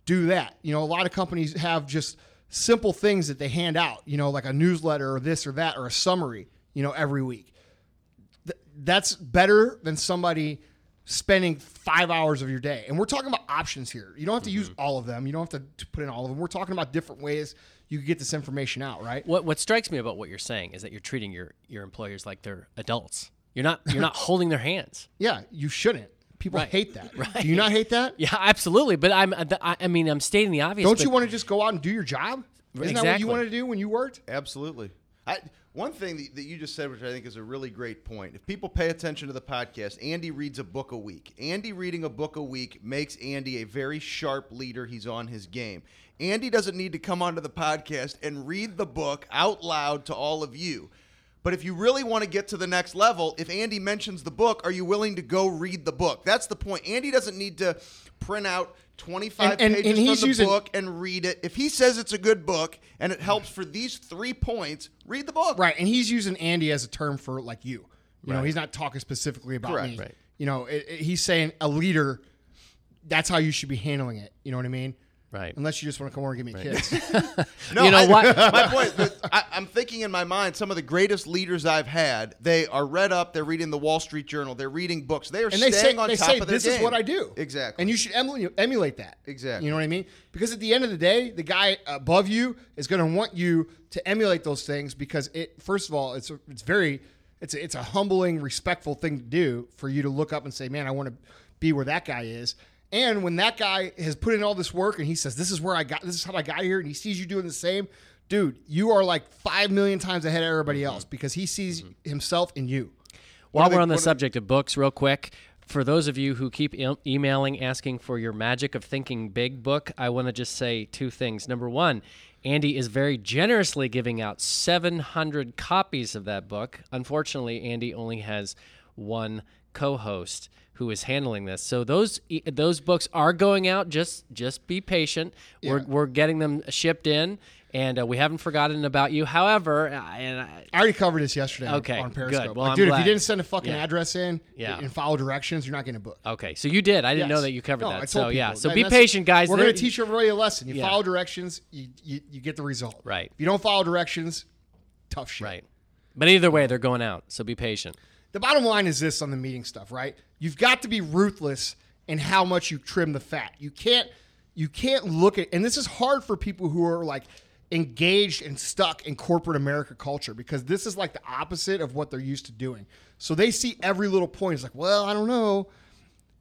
Speaker 1: Do that. You know, a lot of companies have just simple things that they hand out. You know, like a newsletter or this or that or a summary. You know, every week that's better than somebody spending five hours of your day. And we're talking about options here. You don't have to use all of them. You don't have to put in all of them. We're talking about different ways you can get this information out, right?
Speaker 3: What what strikes me about what you're saying is that you're treating your your employers like they're adults. You're not you're not holding their hands.
Speaker 1: Yeah, you shouldn't. People
Speaker 3: Right.
Speaker 1: hate that.
Speaker 3: Right.
Speaker 1: Do you not hate that?
Speaker 3: Yeah, absolutely. But I'm uh, I, I mean I'm stating the obvious.
Speaker 1: Don't you want to just go out and do your job? Isn't that what
Speaker 3: Exactly.
Speaker 1: you wanted to do when you worked?
Speaker 2: Absolutely. I, one thing that, that you just said, which I think is a really great point. If people pay attention to the podcast, Andy reads a book a week. Andy reading a book a week makes Andy a very sharp leader. He's on his game. Andy doesn't need to come onto the podcast and read the book out loud to all of you. But if you really want to get to the next level, if Andy mentions the book, are you willing to go read the book? That's the point. Andy doesn't need to print out 25
Speaker 1: And- and-
Speaker 2: pages
Speaker 1: and he's
Speaker 2: from the
Speaker 1: using-
Speaker 2: book and read it. If he says it's a good book and it helps for these three points, read the book.
Speaker 1: Right, and he's using Andy as a term for like you. You know, he's not talking specifically about
Speaker 2: Correct.
Speaker 1: me.
Speaker 3: Right.
Speaker 1: You know, it, it- he's saying a leader. That's how you should be handling it. You know what I mean?
Speaker 3: Right.
Speaker 1: Unless you just want to come over and give me kids.
Speaker 2: No,
Speaker 3: You know
Speaker 2: I-
Speaker 3: what?
Speaker 2: my point. is, I, I'm thinking in my mind, some of the greatest leaders I've had. They are read up. They're reading the Wall Street Journal. They're reading books. They are
Speaker 1: and they
Speaker 2: staying
Speaker 1: say
Speaker 2: on
Speaker 1: they
Speaker 2: top
Speaker 1: say
Speaker 2: of their
Speaker 1: this is what I do
Speaker 2: Exactly.
Speaker 1: and you should emulate, emulate that
Speaker 2: Exactly.
Speaker 1: You know what I mean? Because at the end of the day, the guy above you is going to want you to emulate those things because it. First of all, it's a, it's very it's a, it's a humbling, respectful thing to do for you to look up and say, "Man, I want to be where that guy is." And when that guy has put in all this work and he says, "This is where I got. This is how I got here," and he sees you doing the same. Dude, you are like five million times ahead of everybody mm-hmm. else because he sees mm-hmm. himself in you.
Speaker 3: While
Speaker 2: of
Speaker 3: we're on the
Speaker 2: one of the-
Speaker 3: subject of books, real quick, for those of you who keep e- emailing asking for your Magic of Thinking Big book, I want to just say two things. Number one, Andy is very generously giving out 700 copies of that book. Unfortunately, Andy only has one co-host who is handling this. So those those books are going out. Just just be patient. We're we're getting them shipped in. And uh, we haven't forgotten about you. However, and I,
Speaker 1: I already covered this yesterday
Speaker 3: Okay,
Speaker 1: on
Speaker 3: good.
Speaker 1: Periscope.
Speaker 3: Well,
Speaker 1: Like, dude, if you didn't send a fucking
Speaker 3: Yeah.
Speaker 1: address in
Speaker 3: Yeah.
Speaker 1: and follow directions, you're not getting a book.
Speaker 3: Okay, so you did. I didn't know that you covered
Speaker 1: No,
Speaker 3: that. So yeah,
Speaker 1: people.
Speaker 3: so
Speaker 1: And
Speaker 3: be patient, guys.
Speaker 1: We're going to teach everybody a lesson. You
Speaker 3: Yeah.
Speaker 1: follow directions, you, you you get the result.
Speaker 3: Right.
Speaker 1: If you don't follow directions, tough shit.
Speaker 3: Right. But either way, they're going out. So be patient.
Speaker 1: The bottom line is this on the meeting stuff, right? You've got to be ruthless in how much you trim the fat. You can't you can't look at and this is hard for people who are like engaged and stuck in corporate America culture because this is like the opposite of what they're used to doing. So they see every little point. It's like, well, I don't know.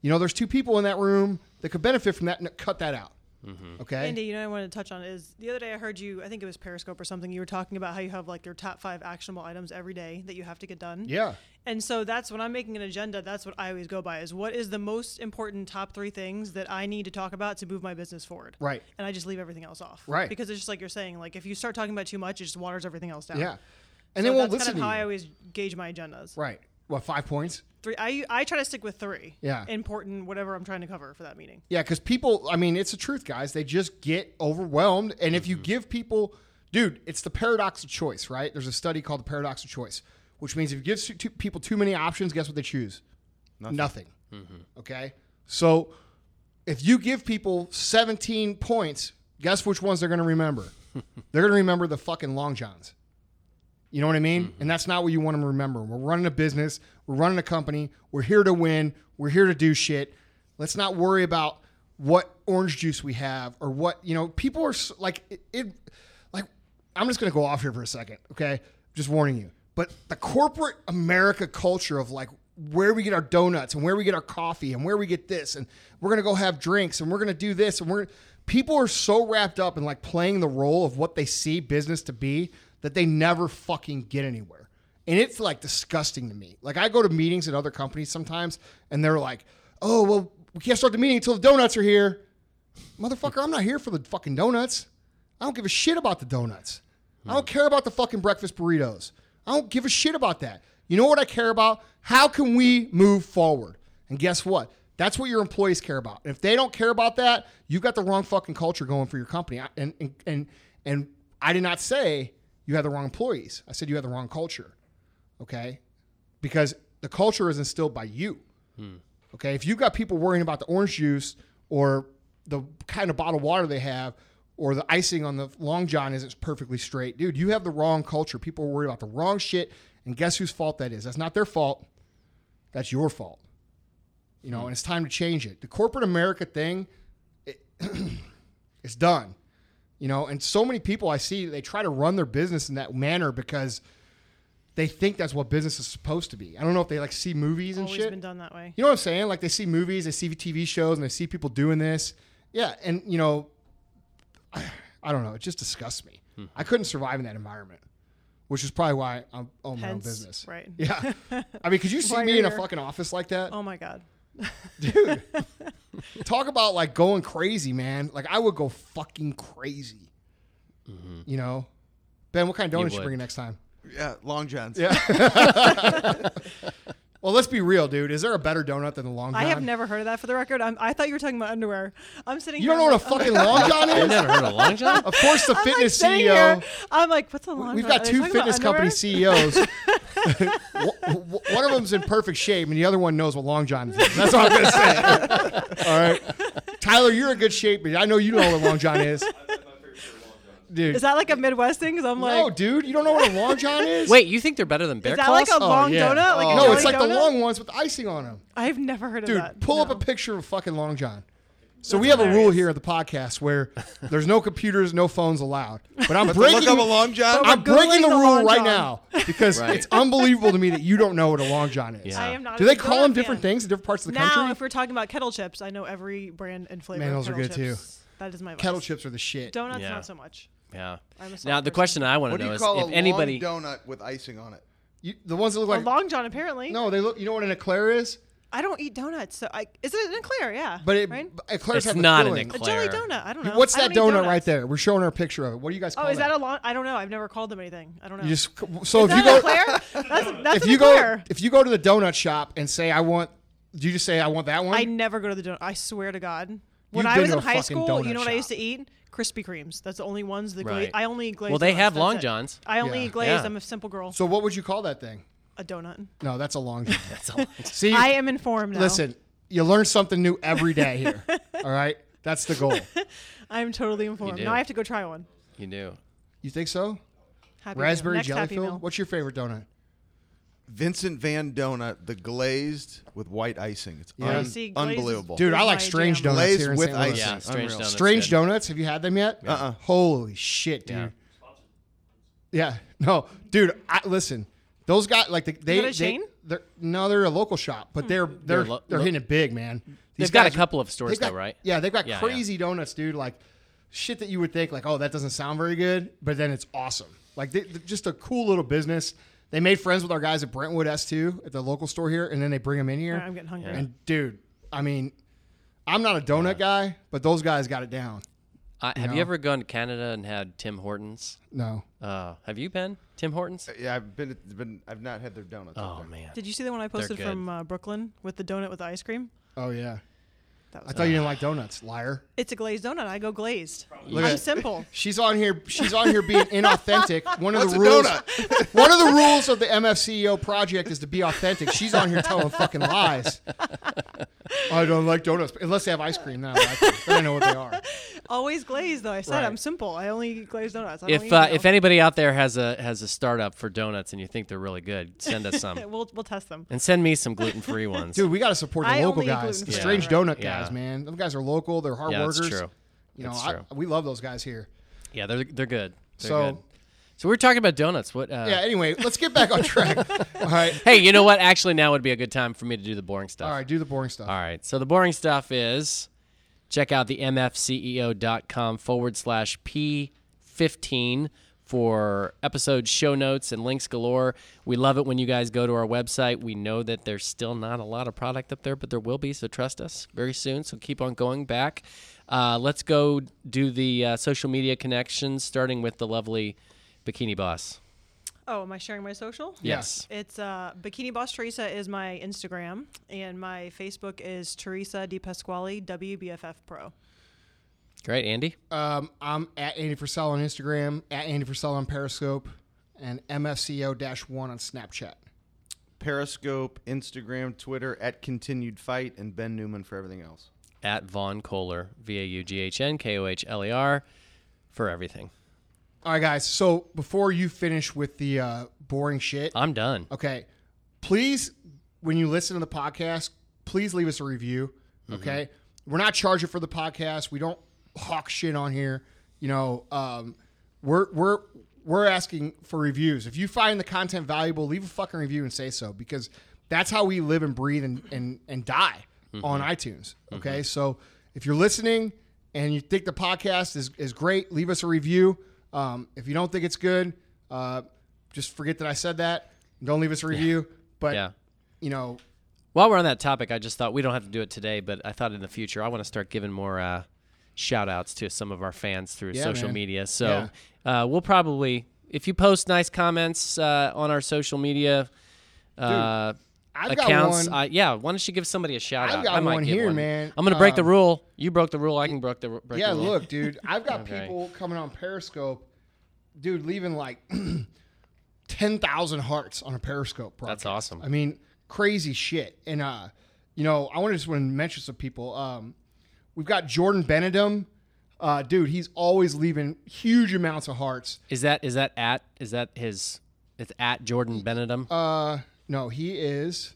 Speaker 1: You know, there's two people in that room that could benefit from that. and Cut that out. Mm-hmm. Okay.
Speaker 4: Andy, you know what I wanted to touch on is the other day I heard you, I think it was Periscope or something, you were talking about how you have like your top five actionable items every day that you have to get done.
Speaker 1: Yeah.
Speaker 4: And so that's when I'm making an agenda, that's what I always go by is what is the most important top three things that I need to talk about to move my business forward.
Speaker 1: Right.
Speaker 4: And I just leave everything else off.
Speaker 1: Right.
Speaker 4: Because it's just like you're saying, like if you start talking about too much, it just waters everything else down.
Speaker 1: Yeah. And
Speaker 4: So
Speaker 1: they won't
Speaker 4: that's
Speaker 1: listen
Speaker 4: kind of how
Speaker 1: to
Speaker 4: I always gauge my agendas.
Speaker 1: right. What, five points?
Speaker 4: Three I I try to stick with three.
Speaker 1: Yeah.
Speaker 4: Important whatever I'm trying to cover for that meeting.
Speaker 1: Yeah, because people, I mean, it's the truth, guys. They just get overwhelmed. And if you
Speaker 2: Mm-hmm.
Speaker 1: give people, dude, it's the paradox of choice, right? There's a study called the paradox of choice, which means if you give people too many options, guess what they choose? Nothing.
Speaker 2: Mm-hmm.
Speaker 1: Okay? So if you give people 17 points, guess which ones they're going to remember? they're going to remember the fucking long johns. You know what I mean?
Speaker 2: Mm-hmm.
Speaker 1: And that's not what you want them to remember. We're running a business. We're running a company. We're here to win. We're here to do shit. Let's not worry about what orange juice we have or what, you know, people are like, it, it like, I'm just going to go off here for a second, okay? Just warning you. But the corporate America culture of like where we get our donuts and where we get our coffee and where we get this and we're to go have drinks and we're to do this and we're people are so wrapped up in like playing the role of what they see business to be that they never fucking get anywhere. And it's like disgusting to me. Like I go to meetings at other companies sometimes and they're like, "Oh, well, we can't start the meeting until the donuts are here." Motherfucker, I'm not here for the fucking donuts. I don't give a shit about the donuts. I don't care about the fucking breakfast burritos. I don't give a shit about that. You know what I care about? How can we move forward? And guess what? That's what your employees care about. If they don't care about that, you've got the wrong fucking culture going for your company. And and and, and I did not say you had the wrong employees. I said you had the wrong culture. Okay? Because the culture is instilled by you. Hmm. Okay, if you've got people worrying about the orange juice or the kind of bottled water they have, or the icing on the long john isn't perfectly straight, dude, you have the wrong culture. People are worried about the wrong shit, and guess whose fault that is? That's not their fault. That's your fault. You know, and it's time to change it. The corporate America thing, it, it's done. You know, and so many people I see they try to run their business in that manner because they think that's what business is supposed to be. I don't know if they like see movies and
Speaker 4: Always
Speaker 1: shit.
Speaker 4: been done that way.
Speaker 1: You know what I'm saying? Like they see movies, they see TV shows, and they see people doing this. Yeah, and you know, I, I don't know. It just disgusts me. Hmm. I couldn't survive in that environment, which is probably why I own my own business.
Speaker 4: right.
Speaker 1: Yeah. I mean, could you see me in a fucking office like that,
Speaker 4: Oh my god.
Speaker 1: dude? Talk about like going crazy, man. Like I would go fucking crazy. Mm-hmm. You know, Ben, what kind of donuts you,
Speaker 3: would.
Speaker 1: bringing next time?
Speaker 2: Yeah, Long John's.
Speaker 1: Yeah. Well, let's be real, dude. Is there a better donut than the Long John?
Speaker 4: I have never heard of that for the record. I'm, I thought you were talking about underwear. I'm sitting here.
Speaker 1: You
Speaker 4: here.
Speaker 1: don't know what a
Speaker 4: like, my
Speaker 1: fucking Long John is?
Speaker 3: I've
Speaker 1: is?
Speaker 3: never heard of a Long John.
Speaker 1: Of course, the
Speaker 4: I'm like
Speaker 1: fitness
Speaker 4: sitting
Speaker 1: CEO.
Speaker 4: here, I'm like, what's a long john?
Speaker 1: We've
Speaker 4: john?
Speaker 1: got two fitness company? CEOs. W- w- One of them's in perfect shape, and the other one knows what Long John is. That's all I'm gonna say. all right, Tyler, you're in good shape, but I know you know what Long John is, dude.
Speaker 4: Is that like a Midwest thing? Because I'm
Speaker 1: no,
Speaker 4: like,
Speaker 1: dude, you don't know what a Long John is?
Speaker 3: Wait, you think they're better than Bear
Speaker 4: is that
Speaker 3: Claws?
Speaker 4: like a
Speaker 1: Oh,
Speaker 4: long
Speaker 1: yeah.
Speaker 4: donut? Like a
Speaker 1: no, it's
Speaker 4: Johnny
Speaker 1: like the
Speaker 4: donut?
Speaker 1: long ones with icing on them,
Speaker 4: I've never heard of it.
Speaker 1: dude.
Speaker 4: that.
Speaker 1: Pull up
Speaker 4: No.
Speaker 1: a picture of fucking Long John. So
Speaker 4: That's
Speaker 1: we have a rule
Speaker 4: hilarious.
Speaker 1: here at the podcast where there's no computers, no phones allowed. But I'm
Speaker 2: But
Speaker 1: breaking
Speaker 2: look up a Long John.
Speaker 1: I'm breaking the
Speaker 4: the
Speaker 1: rule
Speaker 4: Long
Speaker 1: right
Speaker 4: John.
Speaker 1: now because
Speaker 3: Right.
Speaker 1: it's unbelievable to me that you don't know what a long john is.
Speaker 3: Yeah.
Speaker 4: I am not.
Speaker 1: Do
Speaker 4: a
Speaker 1: they
Speaker 4: big
Speaker 1: call
Speaker 4: donut
Speaker 1: them different
Speaker 4: fan.
Speaker 1: things in different parts of the
Speaker 4: Now,
Speaker 1: country?
Speaker 4: if we're talking about kettle chips, I know every brand and flavor.
Speaker 1: Man,
Speaker 4: of
Speaker 1: those are
Speaker 4: kettle
Speaker 1: good, too.
Speaker 4: chips. That is my vice.
Speaker 1: Kettle chips are the shit.
Speaker 4: Donuts,
Speaker 3: Yeah.
Speaker 4: not so much.
Speaker 3: Yeah.
Speaker 4: I'm a
Speaker 3: Now the
Speaker 4: person.
Speaker 3: question I want
Speaker 2: What
Speaker 3: to
Speaker 2: do
Speaker 3: know
Speaker 2: you
Speaker 3: is
Speaker 2: call a
Speaker 3: if anybody.
Speaker 2: long donut with icing on it?
Speaker 1: You, the ones that look
Speaker 4: A
Speaker 1: like
Speaker 4: long john, apparently.
Speaker 1: no, they look. You know what an eclair is?
Speaker 4: I don't eat donuts, so I is it an eclair? Yeah,
Speaker 1: But it,
Speaker 4: right?
Speaker 1: eclairs
Speaker 3: It's
Speaker 1: have the
Speaker 3: not an
Speaker 1: filling.
Speaker 4: A jelly
Speaker 3: Eclair.
Speaker 4: donut. I don't know.
Speaker 1: What's
Speaker 4: I
Speaker 1: that
Speaker 4: don't eat
Speaker 1: donut right
Speaker 4: donuts.
Speaker 1: there? We're showing her a picture of it. What do you guys oh, call
Speaker 4: Oh, is that
Speaker 1: that?
Speaker 4: a long? I don't know. I've never called them anything. I don't know.
Speaker 1: you just so
Speaker 4: is
Speaker 1: if you
Speaker 4: that
Speaker 1: go
Speaker 4: an eclair? That's, that's
Speaker 1: if
Speaker 4: an
Speaker 1: you
Speaker 4: eclair.
Speaker 1: go if you go to the donut shop and say I want, do you just say I want that one?
Speaker 4: I never go to the donut. I swear to God. When
Speaker 1: You've
Speaker 4: I
Speaker 1: been
Speaker 4: was
Speaker 1: to
Speaker 4: in
Speaker 1: a
Speaker 4: high
Speaker 1: fucking
Speaker 4: school,
Speaker 1: donut
Speaker 4: you know what I used
Speaker 1: shop.
Speaker 4: to eat? Krispy Kremes. That's the only ones that
Speaker 3: Right.
Speaker 4: glaze. I only glaze. glazed.
Speaker 3: Well, they
Speaker 4: donuts.
Speaker 3: have
Speaker 4: That's
Speaker 3: Long
Speaker 4: it.
Speaker 3: Johns.
Speaker 4: I only
Speaker 1: Yeah.
Speaker 4: eat glazed.
Speaker 3: Yeah.
Speaker 4: I'm a simple girl.
Speaker 1: so what would you call that thing?
Speaker 4: a donut.
Speaker 1: No, that's a long john.
Speaker 3: That's all.
Speaker 1: See,
Speaker 4: I am informed now.
Speaker 1: listen, you learn something new every day here. all right, that's the goal.
Speaker 4: I'm totally informed.
Speaker 3: do.
Speaker 4: Now I have to go try one.
Speaker 3: You do.
Speaker 1: You think so?
Speaker 4: Happy Meal.
Speaker 1: Raspberry
Speaker 4: Next
Speaker 1: jelly
Speaker 4: Happy Meal.
Speaker 1: filled. What's your favorite donut?
Speaker 2: Vincent Van Donut, the glazed with white icing. It's
Speaker 1: Yeah.
Speaker 2: un-
Speaker 4: See, glazed is-
Speaker 2: unbelievable.
Speaker 1: Dude, I like
Speaker 4: my
Speaker 1: strange
Speaker 4: jam.
Speaker 1: donuts
Speaker 2: Glazed
Speaker 1: here in
Speaker 2: with
Speaker 1: St. Louis.
Speaker 2: icing.
Speaker 3: Yeah, strange
Speaker 2: Unreal.
Speaker 3: donuts.
Speaker 1: Strange
Speaker 3: good.
Speaker 1: donuts. Have you had them yet?
Speaker 2: Uh-uh.
Speaker 1: Holy shit, dude.
Speaker 3: Yeah.
Speaker 1: Yeah. No, dude. I, listen, those guys like the, they.
Speaker 4: that a
Speaker 1: they-
Speaker 4: chain?
Speaker 1: they're, no, they're a local shop, but hmm. they're they're
Speaker 3: They're lo-
Speaker 1: they're
Speaker 3: lo-
Speaker 1: hitting it big, man. These
Speaker 3: They've got a couple of stores
Speaker 1: they've got-
Speaker 3: though, right?
Speaker 1: Yeah, they've got
Speaker 3: Yeah, yeah.
Speaker 1: crazy donuts, dude. Like shit that you would think like, oh, that doesn't sound very good, but then it's awesome. Like they, they're just a cool little business. They made friends with our guys at Brentwood S2 at the local store here, and then they bring them in here.
Speaker 4: Alright, I'm getting hungry.
Speaker 1: And dude, I mean, I'm not a donut guy, but those guys got it down.
Speaker 3: Uh, have
Speaker 1: know?
Speaker 3: you ever gone to Canada and had Tim Hortons?
Speaker 1: No.
Speaker 3: Uh, have you been Tim Hortons?
Speaker 2: Yeah, I've been, been. I've not had their donuts.
Speaker 3: Oh
Speaker 2: there.
Speaker 3: man.
Speaker 4: Did you see the one I posted
Speaker 3: good.
Speaker 4: from uh, Brooklyn with the donut with the ice cream?
Speaker 1: Oh yeah.
Speaker 4: That
Speaker 1: I thought you didn't like donuts, liar.
Speaker 4: It's a glazed donut. I go glazed.
Speaker 1: Look
Speaker 4: I'm
Speaker 1: at-
Speaker 4: simple.
Speaker 1: She's on here. She's on here being inauthentic. One of
Speaker 2: What's
Speaker 1: the
Speaker 2: a
Speaker 1: rules.
Speaker 2: donut?
Speaker 1: one of the rules of the MFCEO project is to be authentic. She's on here telling fucking lies. I don't like donuts unless they have ice cream. Then I like them. Then I know what they are.
Speaker 4: Always glazed though. I said
Speaker 1: Right.
Speaker 4: I'm simple. I only eat glazed donuts. I don't
Speaker 3: If
Speaker 4: eat
Speaker 3: uh,
Speaker 4: milk.
Speaker 3: if anybody out there has a has a startup for donuts and you think they're really good, send us some.
Speaker 4: we'll we'll test them.
Speaker 3: and send me some gluten free ones.
Speaker 1: Dude, we got to support the
Speaker 4: I
Speaker 1: local
Speaker 4: only eat
Speaker 1: guys, the
Speaker 4: gluten-free.
Speaker 1: strange
Speaker 4: Yeah.
Speaker 1: donut
Speaker 3: Yeah.
Speaker 1: guys, man. Those guys are local. They're hard
Speaker 3: yeah,
Speaker 1: workers.
Speaker 3: that's true.
Speaker 1: You know,
Speaker 3: That's
Speaker 1: I,
Speaker 3: true.
Speaker 1: we love those guys here.
Speaker 3: Yeah, they're they're good. They're
Speaker 1: so,
Speaker 3: good. So we're talking about donuts. What? Uh,
Speaker 1: Yeah. Anyway, let's get back on track. All right.
Speaker 3: Hey, you know what? Actually, now would be a good time for me to do the boring stuff.
Speaker 1: All right. Do the boring stuff.
Speaker 3: All right. So the boring stuff is check out the mfceo.com forward slash P15 for episode show notes and links galore. We love it when you guys go to our website. We know that there's still not a lot of product up there, but there will be. So trust us very soon. So keep on going back. Uh, let's go do the uh, social media connections, starting with the lovely Bikini Boss.
Speaker 4: Oh, am I sharing my social?
Speaker 3: Yes.
Speaker 4: It's uh, Bikini Boss Teresa is my Instagram, and my Facebook is Teresa Di Pasquale WBFF Pro.
Speaker 3: Great, Andy.
Speaker 1: Um, I'm at Andy Frisella on Instagram, at Andy Frisella on Periscope, and MFCEO one on Snapchat.
Speaker 2: Periscope, Instagram, Twitter at Continued Fight, and Ben Newman for everything else.
Speaker 3: At Vaughn Kohler, V A U G H N K O H L E R, for everything.
Speaker 1: All right, guys. So before you finish with the uh, boring shit,
Speaker 3: I'm done.
Speaker 1: okay, please, when you listen to the podcast, please leave us a review. Okay, we're not charging for the podcast. We don't hawk shit on here. You know, um, we're we're we're asking for reviews. If you find the content valuable, leave a fucking review and say so because that's how we live and breathe and and, and die on iTunes. Okay, so if you're listening and you think the podcast is is great, leave us a review. Um, if you don't think it's good, uh, just forget that I said that. Don't leave us a review. But
Speaker 3: Yeah.
Speaker 1: you know,
Speaker 3: While we're on that topic, I just thought we don't have to do it today, but I thought in the future I want to start giving more uh, shout outs to some of our fans through
Speaker 1: Yeah,
Speaker 3: social
Speaker 1: man.
Speaker 3: media. So uh, we'll probably, if you post nice comments uh, on our social media uh,
Speaker 1: I've got
Speaker 3: accounts,
Speaker 1: one.
Speaker 3: uh, yeah, why don't you give somebody a shout
Speaker 1: I've
Speaker 3: out?
Speaker 1: got
Speaker 3: I might
Speaker 1: one here,
Speaker 3: one.
Speaker 1: man.
Speaker 3: I'm going to break the
Speaker 1: Um,
Speaker 3: rule. You broke the rule. I can break the break
Speaker 1: yeah,
Speaker 3: the rule.
Speaker 1: look, dude, I've got
Speaker 3: Okay.
Speaker 1: people coming on Periscope, dude, leaving like ten thousand hearts on a Periscope. Broadcast.
Speaker 3: That's awesome.
Speaker 1: I mean, crazy shit. And uh, you know, I want to just want to mention some people. Um, we've got Jordan Benedum. Uh, dude, he's always leaving huge amounts of hearts.
Speaker 3: Is that is that at is that his? It's at Jordan Benedum.
Speaker 1: Uh, no, he is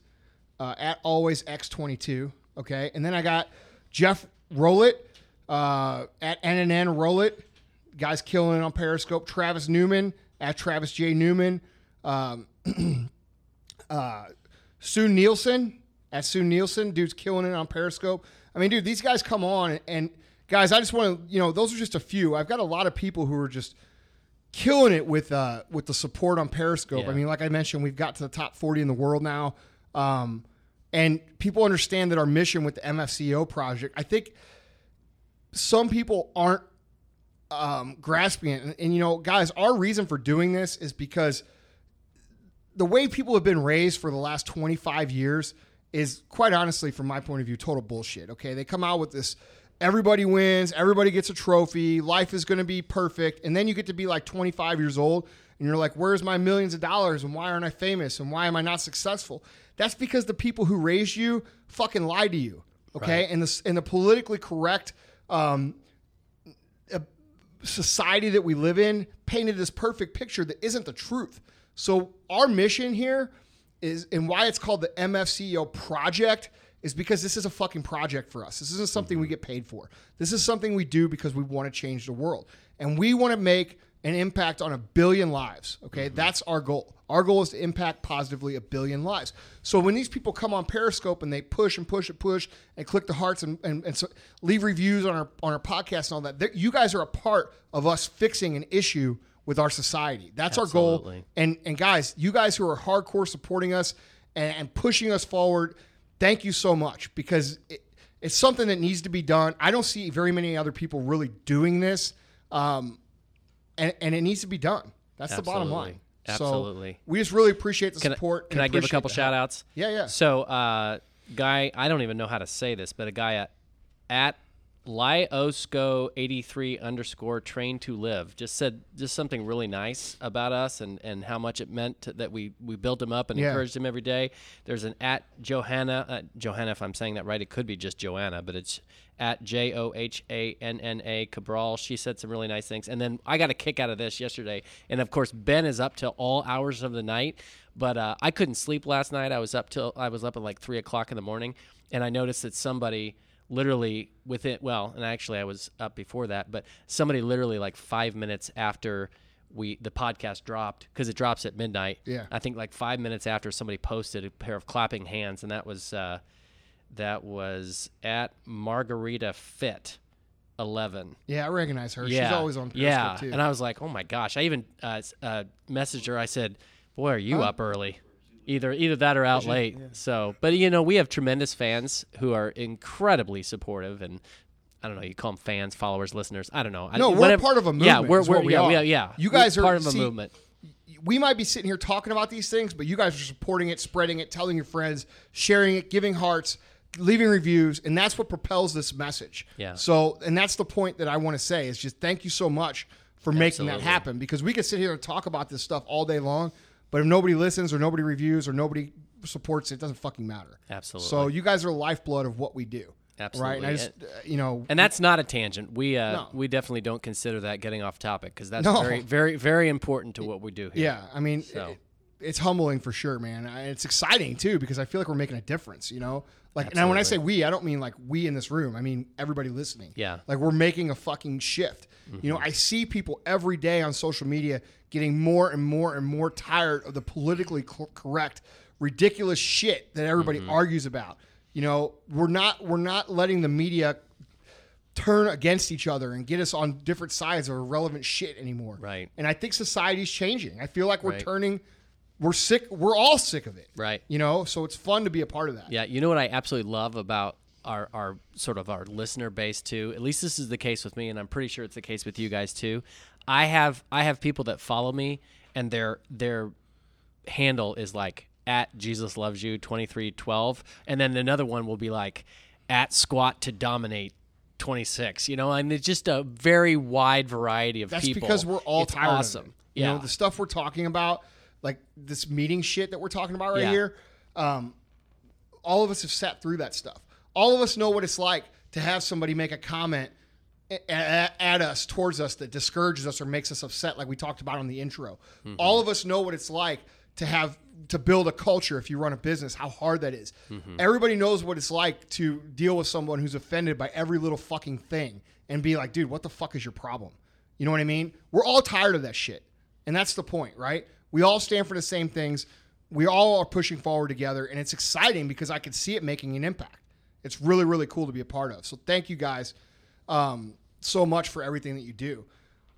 Speaker 1: uh, at always x22. Okay, and then I got Jeff Rowlett uh, at NNN Rowlett. Guys killing it on Periscope. Travis Newman at Travis J Newman. Um, uh, Sue Nielsen at Sue Nielsen. Dude's killing it on Periscope. I mean, dude, these guys come on and, and guys, I just want to, you know, those are just a few. I've got a lot of people who are just killing it with uh with the support on Periscope.
Speaker 3: Yeah.
Speaker 1: I mean, like I mentioned, we've got to the top 40 in the world now. Um, and people understand that our mission with the MFCEO project, I think some people aren't um, grasping it. And, and, you know, guys, our reason for doing this is because the way people have been raised for the last 25 years is quite honestly, from my point of view, total bullshit. Okay. They come out with this everybody wins, everybody gets a trophy, life is going to be perfect. And then you get to be like 25 years old and you're like, where's my millions of dollars and why aren't I famous and why am I not successful? That's because the people who raised you fucking lied to you. Okay. And the, and the politically correct, um, society that we live in painted this perfect picture that isn't the truth. So our mission here is and why it's called the MFCEO project is because this is a fucking project for us. This isn't something we mm-hmm. get paid for. This is something we do because we want to change the world. And we want to make an impact on a billion lives. Okay? Mm-hmm. That's our goal. Our goal is to impact positively a billion lives. So when these people come on Periscope and they push and push and push and click the hearts and, and, and so leave reviews on our on our podcast and all that, you guys are a part of us fixing an issue with our society. That's our goal.
Speaker 3: Absolutely.
Speaker 1: And and guys, you guys who are hardcore supporting us and, and pushing us forward, thank you so much because it, it's something that needs to be done. I don't see very many other people really doing this, um, and and it needs to be done. That's the bottom line.
Speaker 3: Absolutely.
Speaker 1: So we just really appreciate the
Speaker 3: Can, I-
Speaker 1: support.
Speaker 3: can I give a couple shout outs?
Speaker 1: Yeah, yeah.
Speaker 3: So, uh, guy, I don't even know how to say this, but a guy at at Liosco83 underscore train to live just said just something really nice about us and, and how much it meant to, that we, we built him up and
Speaker 1: Yeah.
Speaker 3: encouraged him every day. There's an at Johanna, uh, Johanna, if I'm saying that right, it could be just Joanna, but it's at J O H A N N A Cabral. She said some really nice things. And then I got a kick out of this yesterday. And of course, Ben is up till all hours of the night. But uh, I couldn't sleep last night. I was up till I was up at like three o'clock in the morning, and I noticed that somebody literally within well, and actually I was up before that, but somebody literally like five minutes after we the podcast dropped because it drops at midnight.
Speaker 1: Yeah.
Speaker 3: I think like five minutes after somebody posted a pair of clapping hands, and that was uh, that was at Margarita Fit eleven.
Speaker 1: Yeah, I recognize her.
Speaker 3: Yeah,
Speaker 1: She's always on Periscope
Speaker 3: yeah.
Speaker 1: too.
Speaker 3: And I was like, oh my gosh! I even uh, uh, messaged her. I said, "Boy, are you up early?" Either either that or out late. So, but you know, we have tremendous fans who are incredibly supportive and. I don't know. You call them fans, followers, listeners. I don't know. I-
Speaker 1: No, we're
Speaker 3: whatever-
Speaker 1: part of a
Speaker 3: Yeah,
Speaker 1: movement
Speaker 3: we're, we're
Speaker 1: we
Speaker 3: yeah,
Speaker 1: are.
Speaker 3: yeah, yeah.
Speaker 1: You
Speaker 3: We're
Speaker 1: guys are-
Speaker 3: part of a
Speaker 1: see,
Speaker 3: movement.
Speaker 1: we might be sitting here talking about these things, but you guys are supporting it, spreading it, telling your friends, sharing it, giving hearts, leaving reviews, and that's what propels this message.
Speaker 3: Yeah.
Speaker 1: So, and that's the point that I want to say is just thank you so much for making that happen because we could sit here and talk about this stuff all day long, but if nobody listens or nobody reviews or nobody supports it, it doesn't fucking matter.
Speaker 3: Absolutely.
Speaker 1: So you guys are lifeblood of what we do. Absolutely. Right. And I just, uh, you know,
Speaker 3: And that's not a tangent. We uh,
Speaker 1: No.
Speaker 3: we definitely don't consider that getting off topic because that's
Speaker 1: No.
Speaker 3: very very very important to what we do here.
Speaker 1: Yeah, I mean,
Speaker 3: So.
Speaker 1: it- it's humbling for sure, man. It's exciting too because I feel like we're making a difference. You know, like now when I say we, I don't mean like we in this room. I mean everybody listening.
Speaker 3: Yeah.
Speaker 1: like we're making a fucking shift. You know, mm-hmm. I see people every day on social media getting more and more and more tired of the politically co- correct, ridiculous shit that everybody mm-hmm. argues about. You know, we're not we're not letting the media turn against each other and get us on different sides of irrelevant shit anymore.
Speaker 3: Right.
Speaker 1: And I think society's changing. I feel like we're
Speaker 3: Right.
Speaker 1: turning we're sick we're all sick of it.
Speaker 3: Right.
Speaker 1: You know, so it's fun to be a part of that.
Speaker 3: Yeah, you know what I absolutely love about our our sort of our listener base too. At least this is the case with me, and I'm pretty sure it's the case with you guys too. I have I have people that follow me, and their their handle is like at Jesus loves you twenty three twelve, and then another one will be like at squat to dominate. 26 you know and it's just a very wide variety of
Speaker 1: That's
Speaker 3: people
Speaker 1: because we're all
Speaker 3: it's
Speaker 1: tired
Speaker 3: awesome
Speaker 1: of it.
Speaker 3: yeah
Speaker 1: You know, the stuff we're talking about, like this meeting shit that we're talking about right
Speaker 3: Yeah.
Speaker 1: here, um, all of us have sat through that stuff. All of us know what it's like to have somebody make a comment at us, towards us, that discourages us or makes us upset, like we talked about on the intro.
Speaker 3: Mm-hmm.
Speaker 1: All of us know what it's like to have to build a culture if you run a business, how hard that is.
Speaker 3: Mm-hmm.
Speaker 1: Everybody knows what it's like to deal with someone who's offended by every little fucking thing and be like, dude, what the fuck is your problem? You know what I mean? We're all tired of that shit. And that's the point, right? We all stand for the same things. We all are pushing forward together. And it's exciting because I can see it making an impact. It's really, really cool to be a part of. So thank you guys um, so much for everything that you do.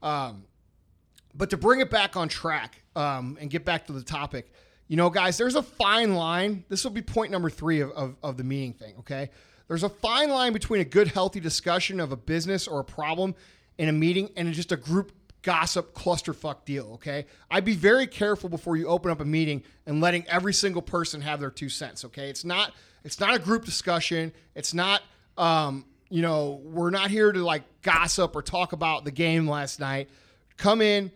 Speaker 1: Um, but to bring it back on track um, and get back to the topic, you know, guys, there's a fine line. This will be point number three of, of, of the meeting thing, okay? There's a fine line between a good, healthy discussion of a business or a problem in a meeting and just a group gossip clusterfuck deal, okay? I'd be very careful before you open up a meeting and letting every single person have their two cents, okay? It's not it's not a group discussion. It's not um, you know, we're not here to like gossip or talk about the game last night. Come in,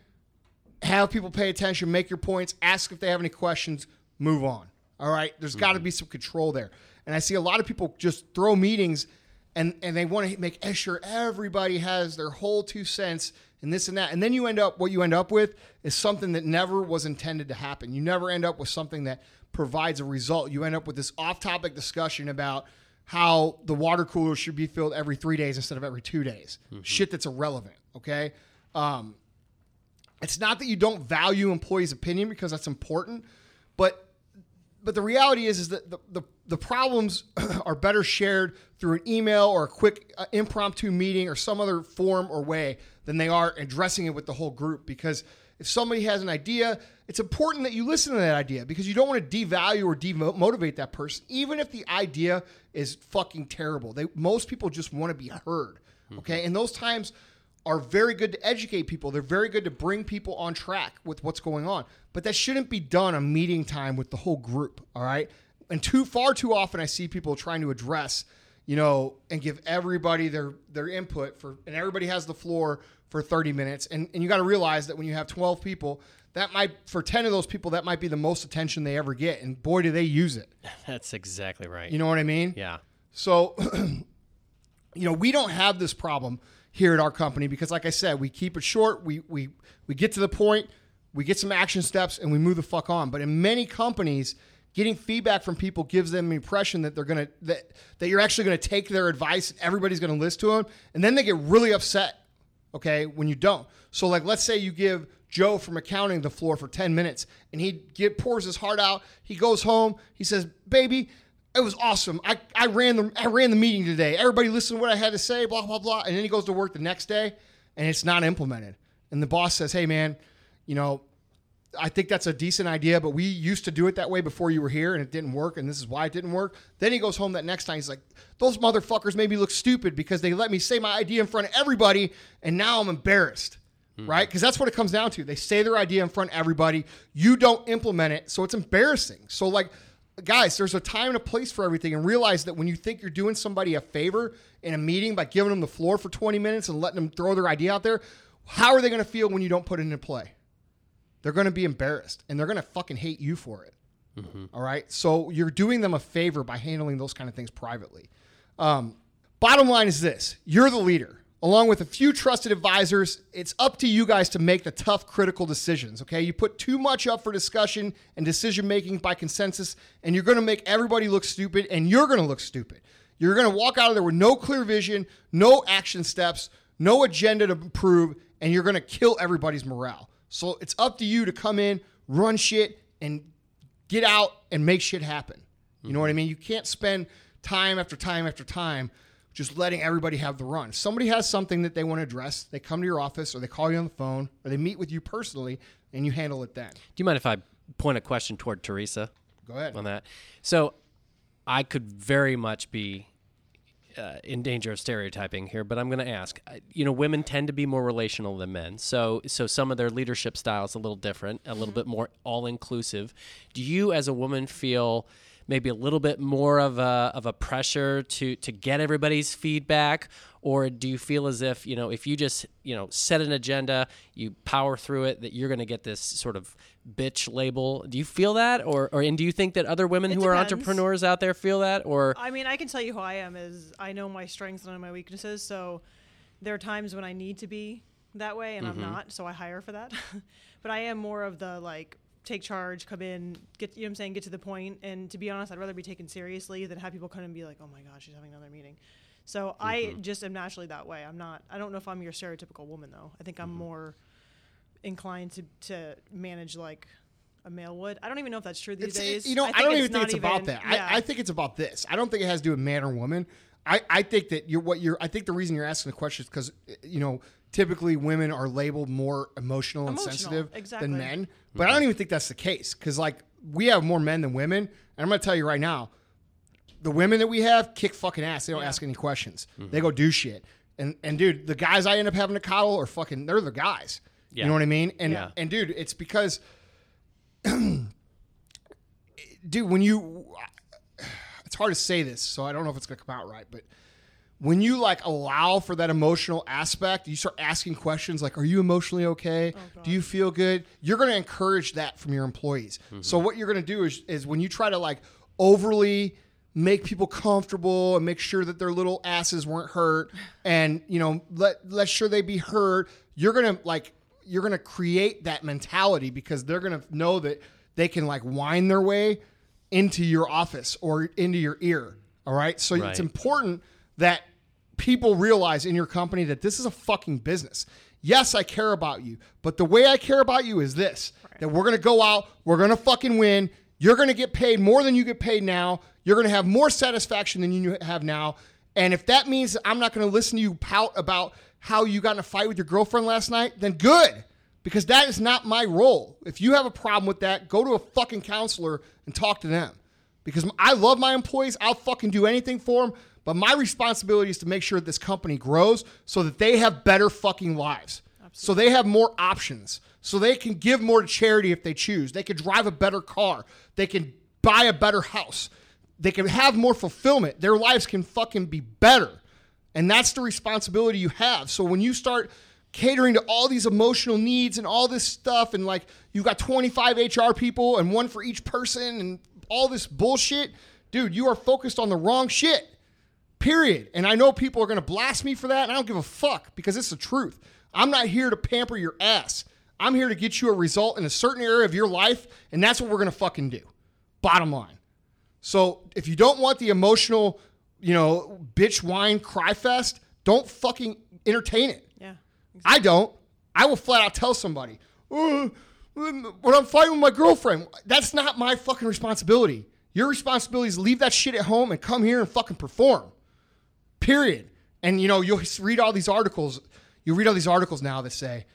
Speaker 1: have people pay attention, make your points, ask if they have any questions, move on. All right. There's got to be some control there. And I see a lot of people just throw meetings and, and they want to make sure everybody has their whole two cents and this and that. And then you end up, what you end up with is something that never was intended to happen. You never end up with something that provides a result. You end up with this off topic discussion about how the water cooler should be filled every three days instead of every two days. Shit that's irrelevant. Okay. Um, it's not that you don't value employees' opinion because that's important, but but the reality is is that the, the, the problems are better shared through an email or a quick uh, impromptu meeting or some other form or way than they are addressing it with the whole group because if somebody has an idea it's important that you listen to that idea because you don't want to devalue or demotivate that person even if the idea is fucking terrible they most people just want to be heard okay and those times are very good to educate people. They're very good to bring people on track with what's going on. But that shouldn't be done on meeting time with the whole group. All right. And too far too often I see people trying to address, you know, and give everybody their their input for and everybody has the floor for 30 minutes. And and you got to realize that when you have 12 people, that might for 10 of those people, that might be the most attention they ever get. And boy, do they use it.
Speaker 3: that's exactly right
Speaker 1: You know what I mean?
Speaker 3: yeah
Speaker 1: So, you know, we don't have this problem here at our company because, like I said, we keep it short. We we we get to the point, we get some action steps, and we move the fuck on. But in many companies, getting feedback from people gives them the impression that they're gonna that that you're actually gonna take their advice. and Everybody's gonna listen to them, and then they get really upset. Okay, when you don't. So, like, let's say you give Joe from accounting the floor for 10 minutes and he get, pours his heart out. He goes home. He says, baby, it was awesome. I, I ran the I ran the meeting today. Everybody listened to what I had to say, blah, blah, blah. And then he goes to work the next day and it's not implemented. And the boss says, Hey man, you know, I think that's a decent idea, but we used to do it that way before you were here and it didn't work, and this is why it didn't work. Then he goes home that next night. He's like, Those motherfuckers made me look stupid because they let me say my idea in front of everybody, and now I'm embarrassed. Hmm. Right? Because that's what it comes down to. They say their idea in front of everybody. You don't implement it, so it's embarrassing. So, like, guys, there's a time and a place for everything, and realize that when you think you're doing somebody a favor in a meeting by giving them the floor for 20 minutes and letting them throw their idea out there, how are they going to feel when you don't put it into play? They're going to be embarrassed and they're going to fucking hate you for it. All right. So you're doing them a favor by handling those kind of things privately. Um, bottom line is this you're the leader. Along with a few trusted advisors, it's up to you guys to make the tough, critical decisions. Okay. You put too much up for discussion and decision making by consensus, and you're going to make everybody look stupid, and you're going to look stupid. You're going to walk out of there with no clear vision, no action steps, no agenda to improve, and you're going to kill everybody's morale. So it's up to you to come in, run shit, and get out and make shit happen. You know what I mean? You can't spend time after time after time just letting everybody have the run. If somebody has something that they want to address, they come to your office or they call you on the phone or they meet with you personally and you handle it then.
Speaker 3: Do you mind if I point a question toward Teresa
Speaker 1: Go ahead.
Speaker 3: on that? So I could very much be uh, in danger of stereotyping here, but I'm going to ask. Uh, You know, women tend to be more relational than men, so so some of their leadership style is a little different, a little bit more all inclusive. Do you, as a woman, feel maybe a little bit more of a of a pressure to to get everybody's feedback, or do you feel as if you know if you just you know set an agenda, you power through it, that you're going to get this sort of bitch label? Do you feel that, or or and do you think that other women
Speaker 4: It
Speaker 3: who are entrepreneurs out there feel that, or
Speaker 4: I mean, I can tell you who I am is I know my strengths and I know my weaknesses. So there are times when I need to be that way and
Speaker 3: Mm-hmm.
Speaker 4: I'm not, so I hire for that. but I am more of the like take charge, come in, get you know what I'm saying, get to the point. And to be honest, I'd rather be taken seriously than have people come and be like, "Oh my gosh, she's having another meeting." So I
Speaker 3: Mm-hmm.
Speaker 4: just am naturally that way. I'm not. I don't know if I'm your stereotypical woman though. I think
Speaker 3: Mm-hmm.
Speaker 4: I'm more inclined to to manage like a male would. I don't even know if that's true these
Speaker 1: It's,
Speaker 4: days.
Speaker 1: you know, I,
Speaker 4: think
Speaker 1: don't even think
Speaker 4: not
Speaker 1: it's about
Speaker 4: even-
Speaker 1: that.
Speaker 4: yeah.
Speaker 1: I, I think it's about this. I don't think it has to do with man or woman. I, I think that you're what you're. I think the reason you're asking the question is because you know typically women are labeled more emotional and sensitive
Speaker 4: exactly.
Speaker 1: than men. But mm-hmm. I don't even think that's the case because like we have more men than women. And I'm gonna tell you right now, the women that we have kick fucking ass. They don't
Speaker 4: Yeah.
Speaker 1: ask any questions. They mm-hmm. go do shit. And and dude, the guys I end up having to coddle are fucking. They're the guys.
Speaker 3: Yeah.
Speaker 1: You know what I mean? And
Speaker 3: Yeah.
Speaker 1: and dude, it's because dude, when you, it's hard to say this, so I don't know if it's gonna come out right, but when you like allow for that emotional aspect, you start asking questions like, "Are you emotionally okay? Oh, do you feel good?" You're gonna encourage that from your employees. Mm-hmm. So what you're gonna do is, is when you try to like overly make people comfortable and make sure that their little asses weren't hurt and you know let let sure they be heard you're gonna like you're gonna create that mentality because they're gonna know that they can like wind their way into your office or into your ear. All right. So
Speaker 3: Right.
Speaker 1: it's important that people realize in your company that this is a fucking business. Yes, I care about you, but the way I care about you is this that we're going to go out, we're going to fucking win. You're going to get paid more than you get paid now. You're going to have more satisfaction than you have now. And if that means I'm not going to listen to you pout about how you got in a fight with your girlfriend last night, then good because that is not my role. If you have a problem with that, go to a fucking counselor and talk to them. Because I love my employees, I'll fucking do anything for them. But my responsibility is to make sure this company grows so that they have better fucking lives. So they have more options. So they can give more to charity if they choose. They can drive a better car. They can buy a better house. They can have more fulfillment. Their lives can fucking be better. And that's the responsibility you have. So when you start catering to all these emotional needs and all this stuff, and like you got 25 HR people and one for each person and all this bullshit, dude, you are focused on the wrong shit. Period. And I know people are going to blast me for that, and I don't give a fuck because it's the truth. I'm not here to pamper your ass. I'm here to get you a result in a certain area of your life, and that's what we're going to fucking do. Bottom line. So if you don't want the emotional, you know, bitch whine cry fest, don't fucking entertain it.
Speaker 4: yeah.
Speaker 1: I don't. I will flat out tell somebody, uh, when I'm fighting with my girlfriend. That's not my fucking responsibility. Your responsibility is to leave that shit at home and come here and fucking perform. Period. And you know, you'll read all these articles. You read all these articles now that say,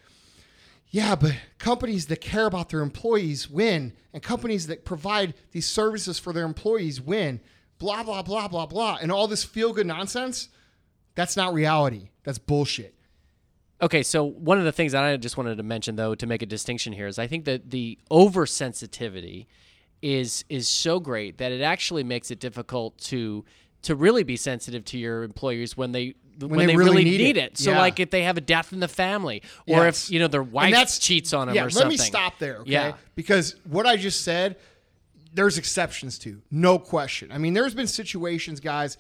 Speaker 1: yeah, but companies that care about their employees win, and companies that provide these services for their employees win. Blah blah blah blah blah, and all this feel good nonsense. That's not reality. That's bullshit.
Speaker 3: Okay, so one of the things that I just wanted to mention, though, to make a distinction here, is I think that the oversensitivity is is so great that it actually makes it difficult to to really be sensitive to your employers when they when, they, really, need, it. So,
Speaker 1: Yeah.
Speaker 3: like if they have a death in the family, or
Speaker 1: Yes.
Speaker 3: if you know their wife
Speaker 1: that's-
Speaker 3: cheats on them
Speaker 1: yeah,
Speaker 3: or
Speaker 1: let
Speaker 3: something.
Speaker 1: me stop there, okay?
Speaker 3: Yeah.
Speaker 1: Because what I just said, there's exceptions to, no question. I mean, there's been situations, guys,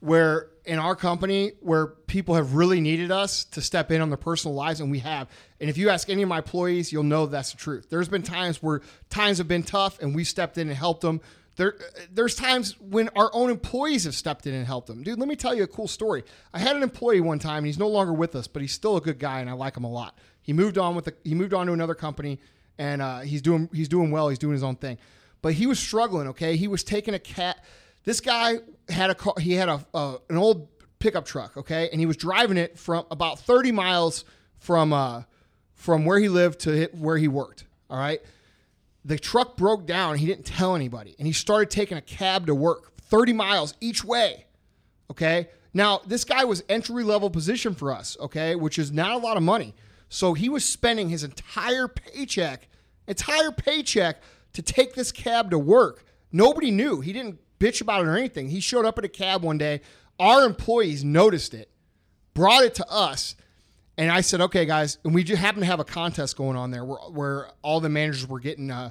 Speaker 1: where in our company where people have really needed us to step in on their personal lives, and we have. And if you ask any of my employees, you'll know that's the truth. There's been times where times have been tough, and we stepped in and helped them. There, there's times when our own employees have stepped in and helped them. Dude, let me tell you a cool story. I had an employee one time, and he's no longer with us, but he's still a good guy, and I like him a lot. He moved on with the, he moved on to another company, and uh, he's doing he's doing well. He's doing his own thing, but he was struggling. Okay, he was taking a cat. This guy had a car. He had a uh, an old pickup truck. Okay, and he was driving it from about 30 miles from uh, from where he lived to where he worked. All right the truck broke down. He didn't tell anybody, and he started taking a cab to work, 30 miles each way. Okay. Now this guy was entry level position for us. Okay, which is not a lot of money. So he was spending his entire paycheck, entire paycheck, to take this cab to work. Nobody knew. He didn't bitch about it or anything. He showed up at a cab one day. Our employees noticed it, brought it to us, and I said, okay, guys, and we just happened to have a contest going on there where, where all the managers were getting uh,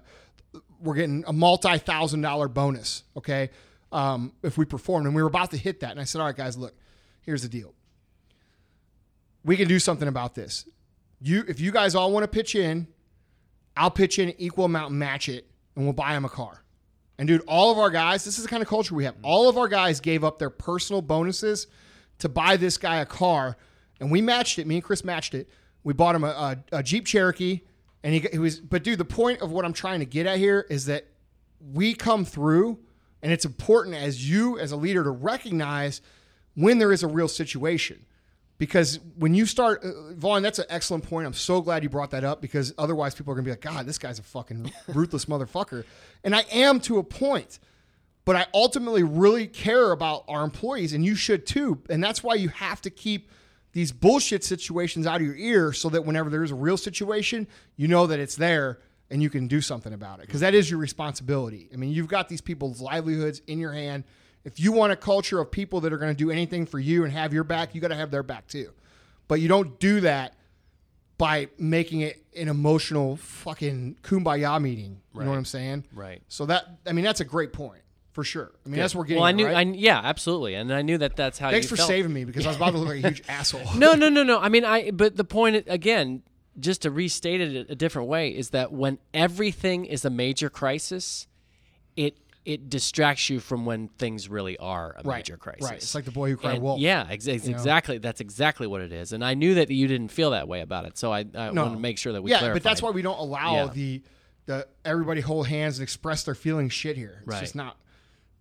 Speaker 1: were getting a multi thousand dollar bonus. Okay, um, if we performed, and we were about to hit that, and I said, all right, guys, look, here's the deal. We can do something about this. You, if you guys all want to pitch in, I'll pitch in an equal amount, match it, and we'll buy him a car. And dude, all of our guys, this is the kind of culture we have. Mm-hmm. All of our guys gave up their personal bonuses to buy this guy a car, and we matched it. Me and Chris matched it. We bought him a, a, a Jeep Cherokee, and he, he was. But dude, the point of what I'm trying to get at here is that we come through, and it's important as you as a leader to recognize when there is a real situation. Because when you start, uh, Vaughn, that's an excellent point. I'm so glad you brought that up because otherwise people are to be like, God, this guy's a fucking ruthless motherfucker. And I am to a point, but I ultimately really care about our employees and you should too. And that's why you have to keep these bullshit situations out of your ear so that whenever there's a real situation, you know that it's there and you can do something about it because that is your responsibility. I mean, you've got these people's livelihoods in your hand. If you want a culture of people that are going to do anything for you and have your back, you got to have their back too. But you don't do that by making it an emotional fucking kumbaya meeting. You know what I'm saying?
Speaker 3: Right.
Speaker 1: So that I mean that's a great point for sure. I mean that's what we're getting.
Speaker 3: Well, I knew,
Speaker 1: right?
Speaker 3: I, yeah, absolutely, and I knew that that's how. You Thanks
Speaker 1: for
Speaker 3: felt.
Speaker 1: saving me because I was about to look like a huge asshole.
Speaker 3: No, no, no, no. I mean, I. But the point again, just to restate it a different way, is that when everything is a major crisis, it it distracts you from when things really are a
Speaker 1: Right,
Speaker 3: major crisis.
Speaker 1: right. It's like the boy who cried
Speaker 3: And
Speaker 1: wolf.
Speaker 3: Yeah, ex- ex- exactly. That's exactly what it is. And I knew that you didn't feel that way about it, so I, I
Speaker 1: No.
Speaker 3: wanted to make sure that we
Speaker 1: yeah,
Speaker 3: clarified.
Speaker 1: but that's why we don't allow
Speaker 3: Yeah.
Speaker 1: the the everybody hold hands and express their feelings shit here. It's
Speaker 3: Right.
Speaker 1: just not,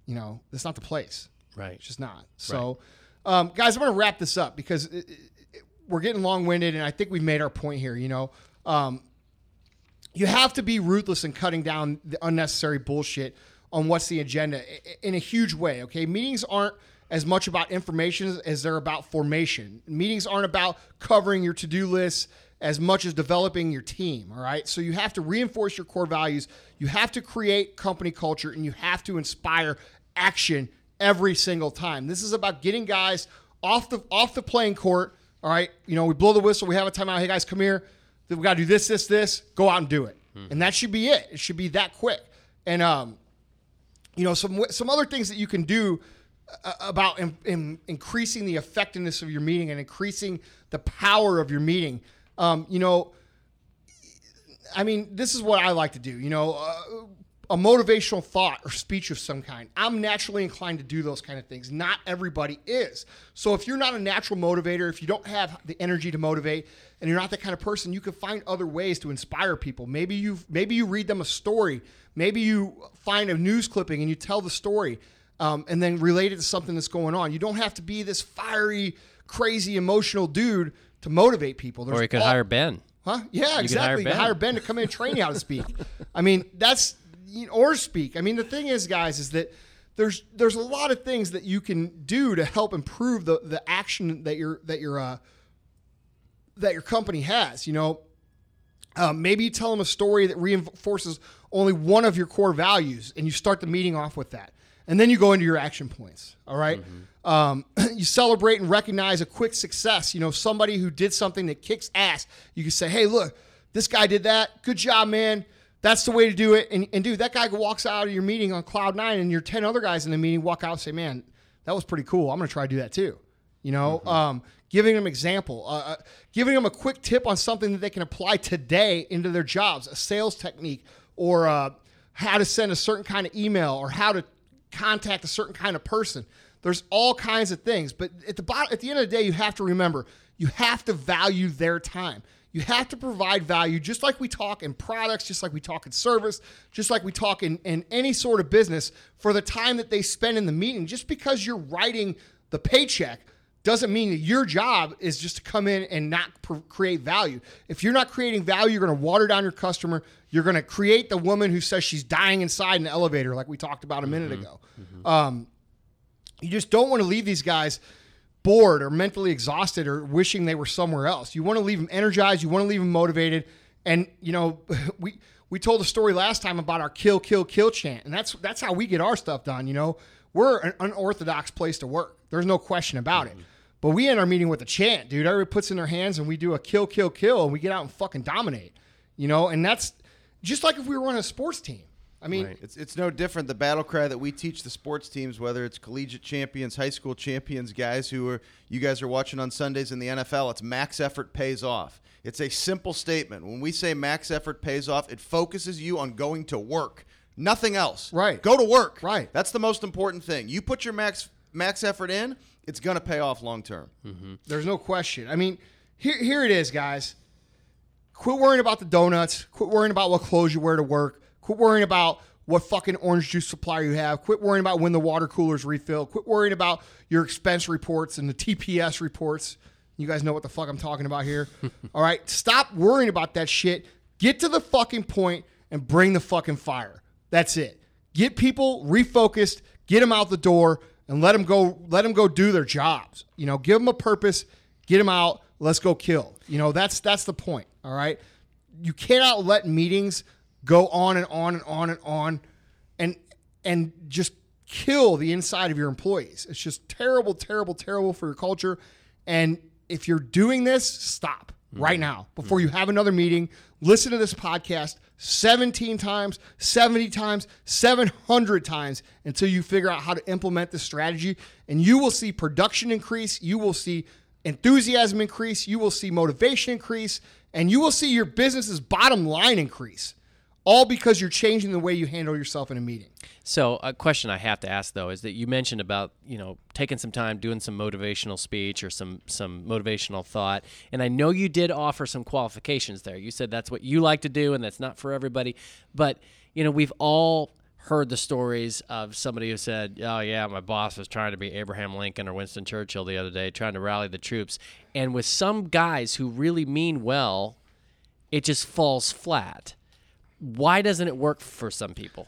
Speaker 1: you know, it's not the place.
Speaker 3: Right.
Speaker 1: It's just not. So, um, guys, I'm going to wrap this up because it, it- it- we're getting long winded, and I think we've made our point here. You know, um, you have to be ruthless in cutting down the unnecessary bullshit on what's the agenda in a huge way. Okay, meetings aren't as much about information as they're about formation. Meetings aren't about covering your to-do list as much as developing your team. All right, so you have to reinforce your core values. You have to create company culture, and you have to inspire action every single time. This is about getting guys off the off the playing court. All right, you know we blow the whistle. We have a timeout. Hey guys, come here. We got to do this, this, this. Go out and do it, and that should be it. It should be that quick. And um, you know some some other things that you can do uh, about in, in increasing the effectiveness of your meeting and increasing the power of your meeting. Um, you know, I mean, this is what I like to do. You know, uh, a motivational thought or speech of some kind. I'm naturally inclined to do those kind of things. Not everybody is. So if you're not a natural motivator, if you don't have the energy to motivate, and you're not that kind of person, you can find other ways to inspire people. Maybe you maybe you read them a story. Maybe you find a news clipping and you tell the story, um, and then relate it to something that's going on. You don't have to be this fiery, crazy, emotional dude to motivate people. There's
Speaker 3: Or you could
Speaker 1: all-
Speaker 3: hire Ben.
Speaker 1: Huh? Yeah,
Speaker 3: hire
Speaker 1: exactly. You
Speaker 3: Ben.
Speaker 1: hire Ben to come in and train you how to speak. I mean, that's you know, or speak. I mean, the thing is, guys, is that there's there's a lot of things that you can do to help improve the the action that your that your uh, that your company has. You know, um, maybe you tell them a story that reinforces only one of your core values, and you start the meeting off with that, and then you go into your action points. All right? Um, you celebrate and recognize a quick success. You know, somebody who did something that kicks ass. You can say, "Hey, look, this guy did that. Good job, man." That's the way to do it. And, and dude, that guy walks out of your meeting on cloud nine, and your ten other guys in the meeting walk out and say, "Man, that was pretty cool. I'm going to try to do that too." You know, um, giving them example, uh, uh, giving them a quick tip on something that they can apply today into their jobs, a sales technique, or uh, how to send a certain kind of email, or how to contact a certain kind of person. There's all kinds of things, but at the bottom, at the end of the day, you have to remember you have to value their time. You have to provide value, just like we talk in products, just like we talk in service, just like we talk in, in any sort of business for the time that they spend in the meeting. Just because you're writing the paycheck doesn't mean that your job is just to come in and not pr- create value. If you're not creating value, you're going to water down your customer. You're going to create the woman who says she's dying inside in the elevator, like we talked about a minute mm-hmm. ago. Mm-hmm. Um, you just don't want to leave these guys bored or mentally exhausted or wishing they were somewhere else. You want to leave them energized. You want to leave them motivated. And you know, we we told a story last time about our kill, kill, kill chant, and that's that's how we get our stuff done. You know, we're an unorthodox place to work. There's no question about it. Mm-hmm. But we end our meeting with a chant, dude. Everybody puts in their hands and we do a kill, kill, kill, and we get out and fucking dominate. You know, and that's just like if we were running a sports team. I mean,
Speaker 2: It's, it's no different. The battle cry that we teach the sports teams, whether it's collegiate champions, high school champions, guys who are you guys are watching on Sundays in the NFL, it's max effort pays off. It's a simple statement. When we say max effort pays off, it focuses you on going to work, nothing else.
Speaker 1: Right.
Speaker 2: Go to work.
Speaker 1: Right.
Speaker 2: That's the most important thing. You put your max max effort in, it's gonna pay off long term. Mm-hmm.
Speaker 1: There's no question. I mean, here here it is, guys. Quit worrying about the donuts. Quit worrying about what clothes you wear to work. Quit worrying about what fucking orange juice supplier you have. Quit worrying about when the water cooler's refill. Quit worrying about your expense reports and the TPS reports. You guys know what the fuck I'm talking about here. All right, stop worrying about that shit. Get to the fucking point and bring the fucking fire. That's it. Get people refocused. Get them out the door and let them go. Let them go do their jobs. You know, give them a purpose. Get them out. Let's go kill. You know, that's that's the point. All right. You cannot let meetings go on and on and on and on, and and just kill the inside of your employees. It's just terrible, terrible, terrible for your culture. And if you're doing this, stop right mm-hmm. now before you have another meeting. Listen to this podcast 17 times, 70 times, 700 times until you figure out how to implement this strategy. And you will see production increase. You will see enthusiasm increase. You will see motivation increase. And you will see your business's bottom line increase. All because you're changing the way you handle yourself in a meeting.
Speaker 3: So a question I have to ask though is that you mentioned about you know taking some time doing some motivational speech or some some motivational thought, and I know you did offer some qualifications there. You said that's what you like to do, and that's not for everybody. But you know we've all heard the stories of somebody who said, "Oh yeah, my boss was trying to be Abraham Lincoln or Winston Churchill the other day, trying to rally the troops," and with some guys who really mean well, it just falls flat. Why doesn't it work for some people?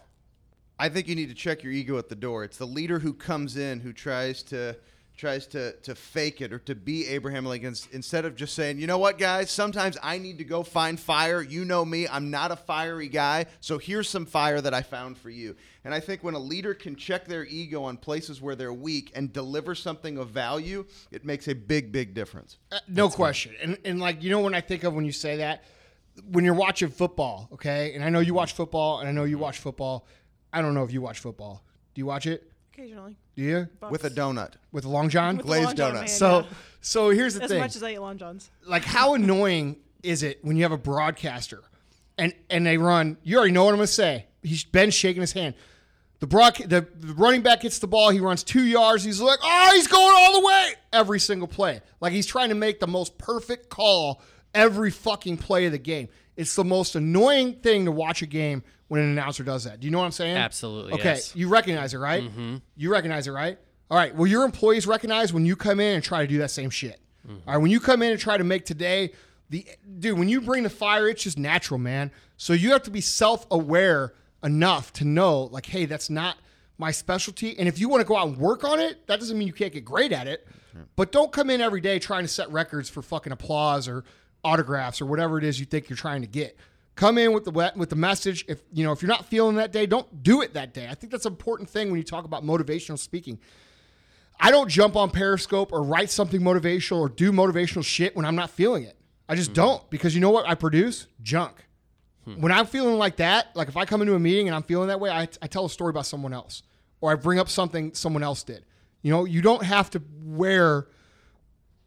Speaker 2: I think you need to check your ego at the door. It's the leader who comes in who tries to tries to to fake it or to be Abraham Lincoln instead of just saying, "You know what, guys? Sometimes I need to go find fire. You know me. I'm not a fiery guy. So here's some fire that I found for you." And I think when a leader can check their ego on places where they're weak and deliver something of value, it makes a big big difference.
Speaker 1: Uh, no question. And and like you know when I think of when you say that, when you're watching football, okay, and I know you watch football, and I know you watch football. I don't know if you watch football. Do you watch it?
Speaker 4: Occasionally.
Speaker 1: Do you
Speaker 2: With a donut.
Speaker 1: with a Long John?
Speaker 4: With
Speaker 2: Glazed
Speaker 4: Long
Speaker 2: donut.
Speaker 4: man,
Speaker 1: So
Speaker 4: yeah.
Speaker 1: so here's the
Speaker 4: as
Speaker 1: thing.
Speaker 4: As much as I eat Long Johns.
Speaker 1: like how annoying is it when you have a broadcaster and and they run. You already know what I'm gonna say. He's Ben's shaking his hand. The broad, the, the running back gets the ball. He runs two yards. He's like, oh, he's going all the way every single play. Like he's trying to make the most perfect call every fucking play of the game. It's the most annoying thing to watch a game when an announcer does that. Do you know what I'm saying?
Speaker 3: Absolutely,
Speaker 1: Okay,
Speaker 3: yes.
Speaker 1: you recognize it, right? Mm-hmm. You recognize it, right? All right. Well, your employees recognize when you come in and try to do that same shit. All right. When you come in and try to make today the dude, when you bring the fire, it's just natural, man. So you have to be self-aware enough to know, like, hey, that's not my specialty. And if you want to go out and work on it, that doesn't mean you can't get great at it. But don't come in every day trying to set records for fucking applause or autographs or whatever it is you think you're trying to get. Come in with the with the message. If you know if you're not feeling that day, don't do it that day. I think that's an important thing when you talk about motivational speaking. I don't jump on Periscope or write something motivational or do motivational shit when I'm not feeling it. I just hmm. don't because you know what I produce? Junk. Hmm. When I'm feeling like that, like if I come into a meeting and I'm feeling that way, I, I tell a story about someone else or I bring up something someone else did. You know, you don't have to wear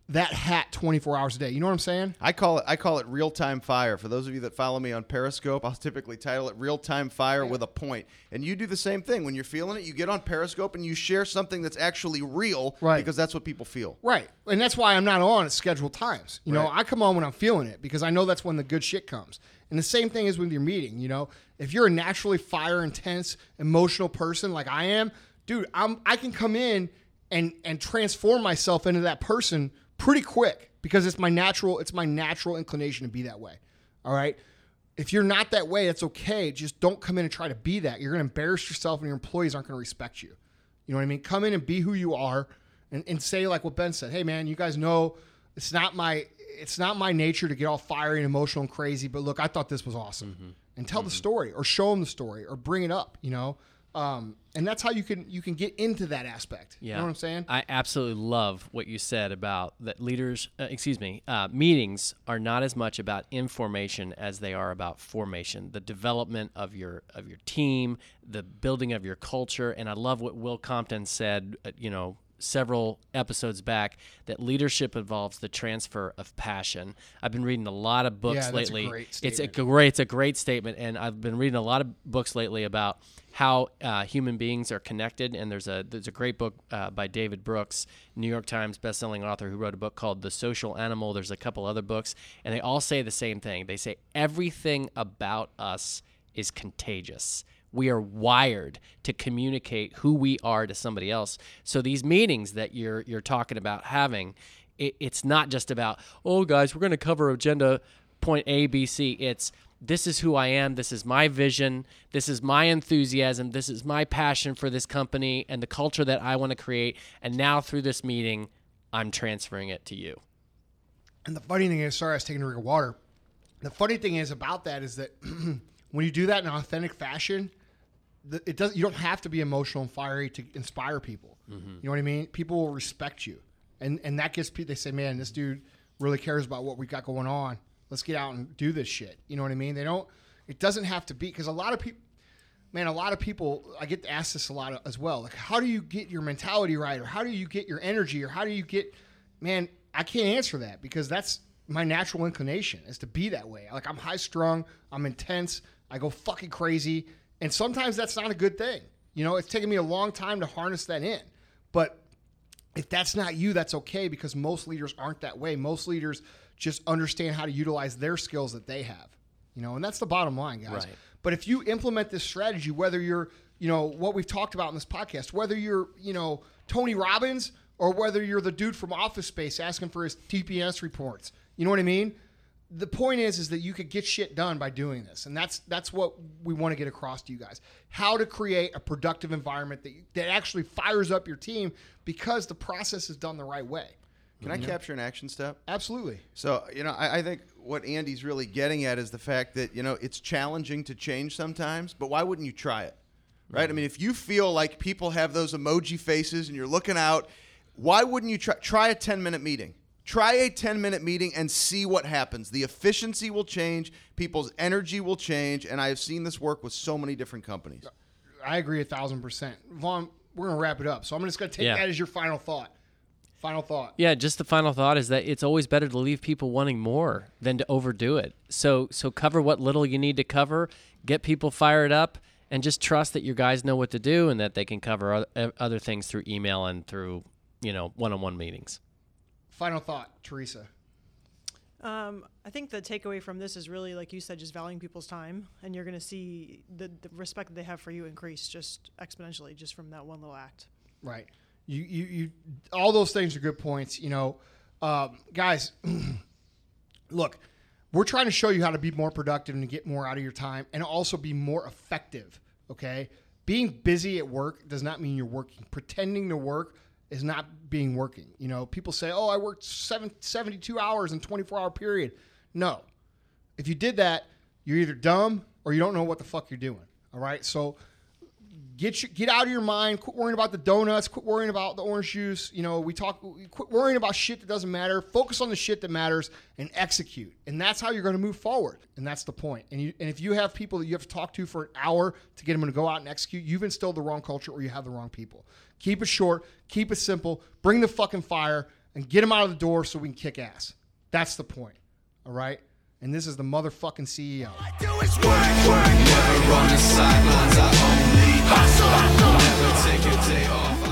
Speaker 1: that hat 24 hours a day. You know what I'm saying?
Speaker 2: I call it I call it real time fire. For those of you that follow me on Periscope, I'll typically title it real time fire with a point. And you do the same thing. When you're feeling it, you get on Periscope and you share something that's actually real
Speaker 1: Right.
Speaker 2: because that's what people feel.
Speaker 1: Right. And that's why I'm not on at scheduled times. You know, I come on when I'm feeling it because I know that's when the good shit comes. And the same thing is with your meeting, you know. If you're a naturally fire intense, emotional person like I am, dude, I'm I can come in and and transform myself into that person pretty quick because it's my natural it's my natural inclination to be that way. All right? If you're not that way, that's okay. Just don't come in and try to be that. You're going to embarrass yourself and your employees aren't going to respect you. You know what I mean? Come in and be who you are and, and say like what Ben said. Hey man, you guys know it's not my it's not my nature to get all fiery and emotional and crazy, but look, I thought this was awesome. Mm-hmm. And tell the mm-hmm. story or show them the story or bring it up, you know? Um, and that's how you can you can get into that aspect.
Speaker 3: Yeah.
Speaker 1: You know what I'm saying?
Speaker 3: I absolutely love what you said about that leaders, uh, excuse me, uh, meetings are not as much about information as they are about formation, the development of your of your team, the building of your culture. And I love what Will Compton said, uh, you know, several episodes back that leadership involves the transfer of passion. I've been reading a lot of books
Speaker 1: Yeah, a
Speaker 3: lately.
Speaker 1: great
Speaker 3: it's a
Speaker 1: statement.
Speaker 3: great it's a great statement and I've been reading a lot of books lately about how uh, human beings are connected and there's a there's a great book uh, by David Brooks New York Times bestselling author who wrote a book called The Social Animal there's a couple other books and they all say the same thing they say everything about us is contagious we are wired to communicate who we are to somebody else so these meetings that you're you're talking about having it, it's not just about oh guys we're going to cover agenda point A, B, C. It's this is who I am. This is my vision. This is my enthusiasm. This is my passion for this company and the culture that I want to create. And now through this meeting, I'm transferring it to you.
Speaker 1: And the funny thing is, sorry, I was taking a drink of water. The funny thing is about that is that when you do that in an authentic fashion, the, it does. You don't have to be emotional and fiery to inspire people. Mm-hmm. You know what I mean? People will respect you, and and that gets people. They say, "Man, this dude really cares about what we got going on. Let's get out and do this shit." You know what I mean? They don't. It doesn't have to be because a lot of people. Man, a lot of people, I get asked this a lot as well. Like, how do you get your mentality right? Or how do you get your energy? Or how do you get, man, I can't answer that because that's my natural inclination is to be that way. Like, I'm high strung, I'm intense, I go fucking crazy. And sometimes that's not a good thing. You know, it's taken me a long time to harness that in. But if that's not you, that's okay because most leaders aren't that way. Most leaders just understand how to utilize their skills that they have. You know, and that's the bottom line, guys.
Speaker 3: Right.
Speaker 1: But if you implement this strategy, whether you're, you know, what we've talked about in this podcast, whether you're, you know, Tony Robbins or whether you're the dude from Office Space asking for his TPS reports, you know what I mean? The point is, is that you could get shit done by doing this, and that's that's what we want to get across to you guys: how to create a productive environment that that actually fires up your team because the process is done the right way.
Speaker 2: Can I capture an action step?
Speaker 1: Absolutely.
Speaker 2: So, you know, I, I think what Andy's really getting at is the fact that, you know, it's challenging to change sometimes, but why wouldn't you try it? Right? I mean, if you feel like people have those emoji faces and you're looking out, why wouldn't you try, try a 10 minute meeting? Try a 10 minute meeting and see what happens. The efficiency will change, people's energy will change, and I have seen this work with so many different companies.
Speaker 1: I agree a thousand percent. Vaughn, we're gonna wrap it up, so I'm just gonna take
Speaker 3: Yeah.
Speaker 1: that as your final thought. Final thought.
Speaker 3: Yeah, just the final thought is that it's always better to leave people wanting more than to overdo it. So so cover what little you need to cover, get people fired up, and just trust that your guys know what to do and that they can cover other things through email and through you know one-on-one meetings.
Speaker 1: Final thought, Teresa.
Speaker 4: Um, I think the takeaway from this is really, like you said, just valuing people's time, and you're going to see the, the respect that they have for you increase just exponentially just from that one little act.
Speaker 1: Right. You, you, you, all those things are good points. You know, um, guys, look, we're trying to show you how to be more productive and get more out of your time and also be more effective. Okay. Being busy at work does not mean you're working. Pretending to work is not being working. You know, people say, oh, I worked seven, 72 hours in 24 hour period. No. If you did that, you're either dumb or you don't know what the fuck you're doing. All right. So, get your, get out of your mind. Quit worrying about the donuts. Quit worrying about the orange juice. You know, we talk. Quit worrying about shit that doesn't matter. Focus on the shit that matters and execute. And that's how you're going to move forward. And that's the point. And you, and if you have people that you have to talk to for an hour to get them to go out and execute, you've instilled the wrong culture or you have the wrong people. Keep it short. Keep it simple. Bring the fucking fire and get them out of the door so we can kick ass. That's the point. All right. And this is the motherfucking CEO.
Speaker 5: is work, work,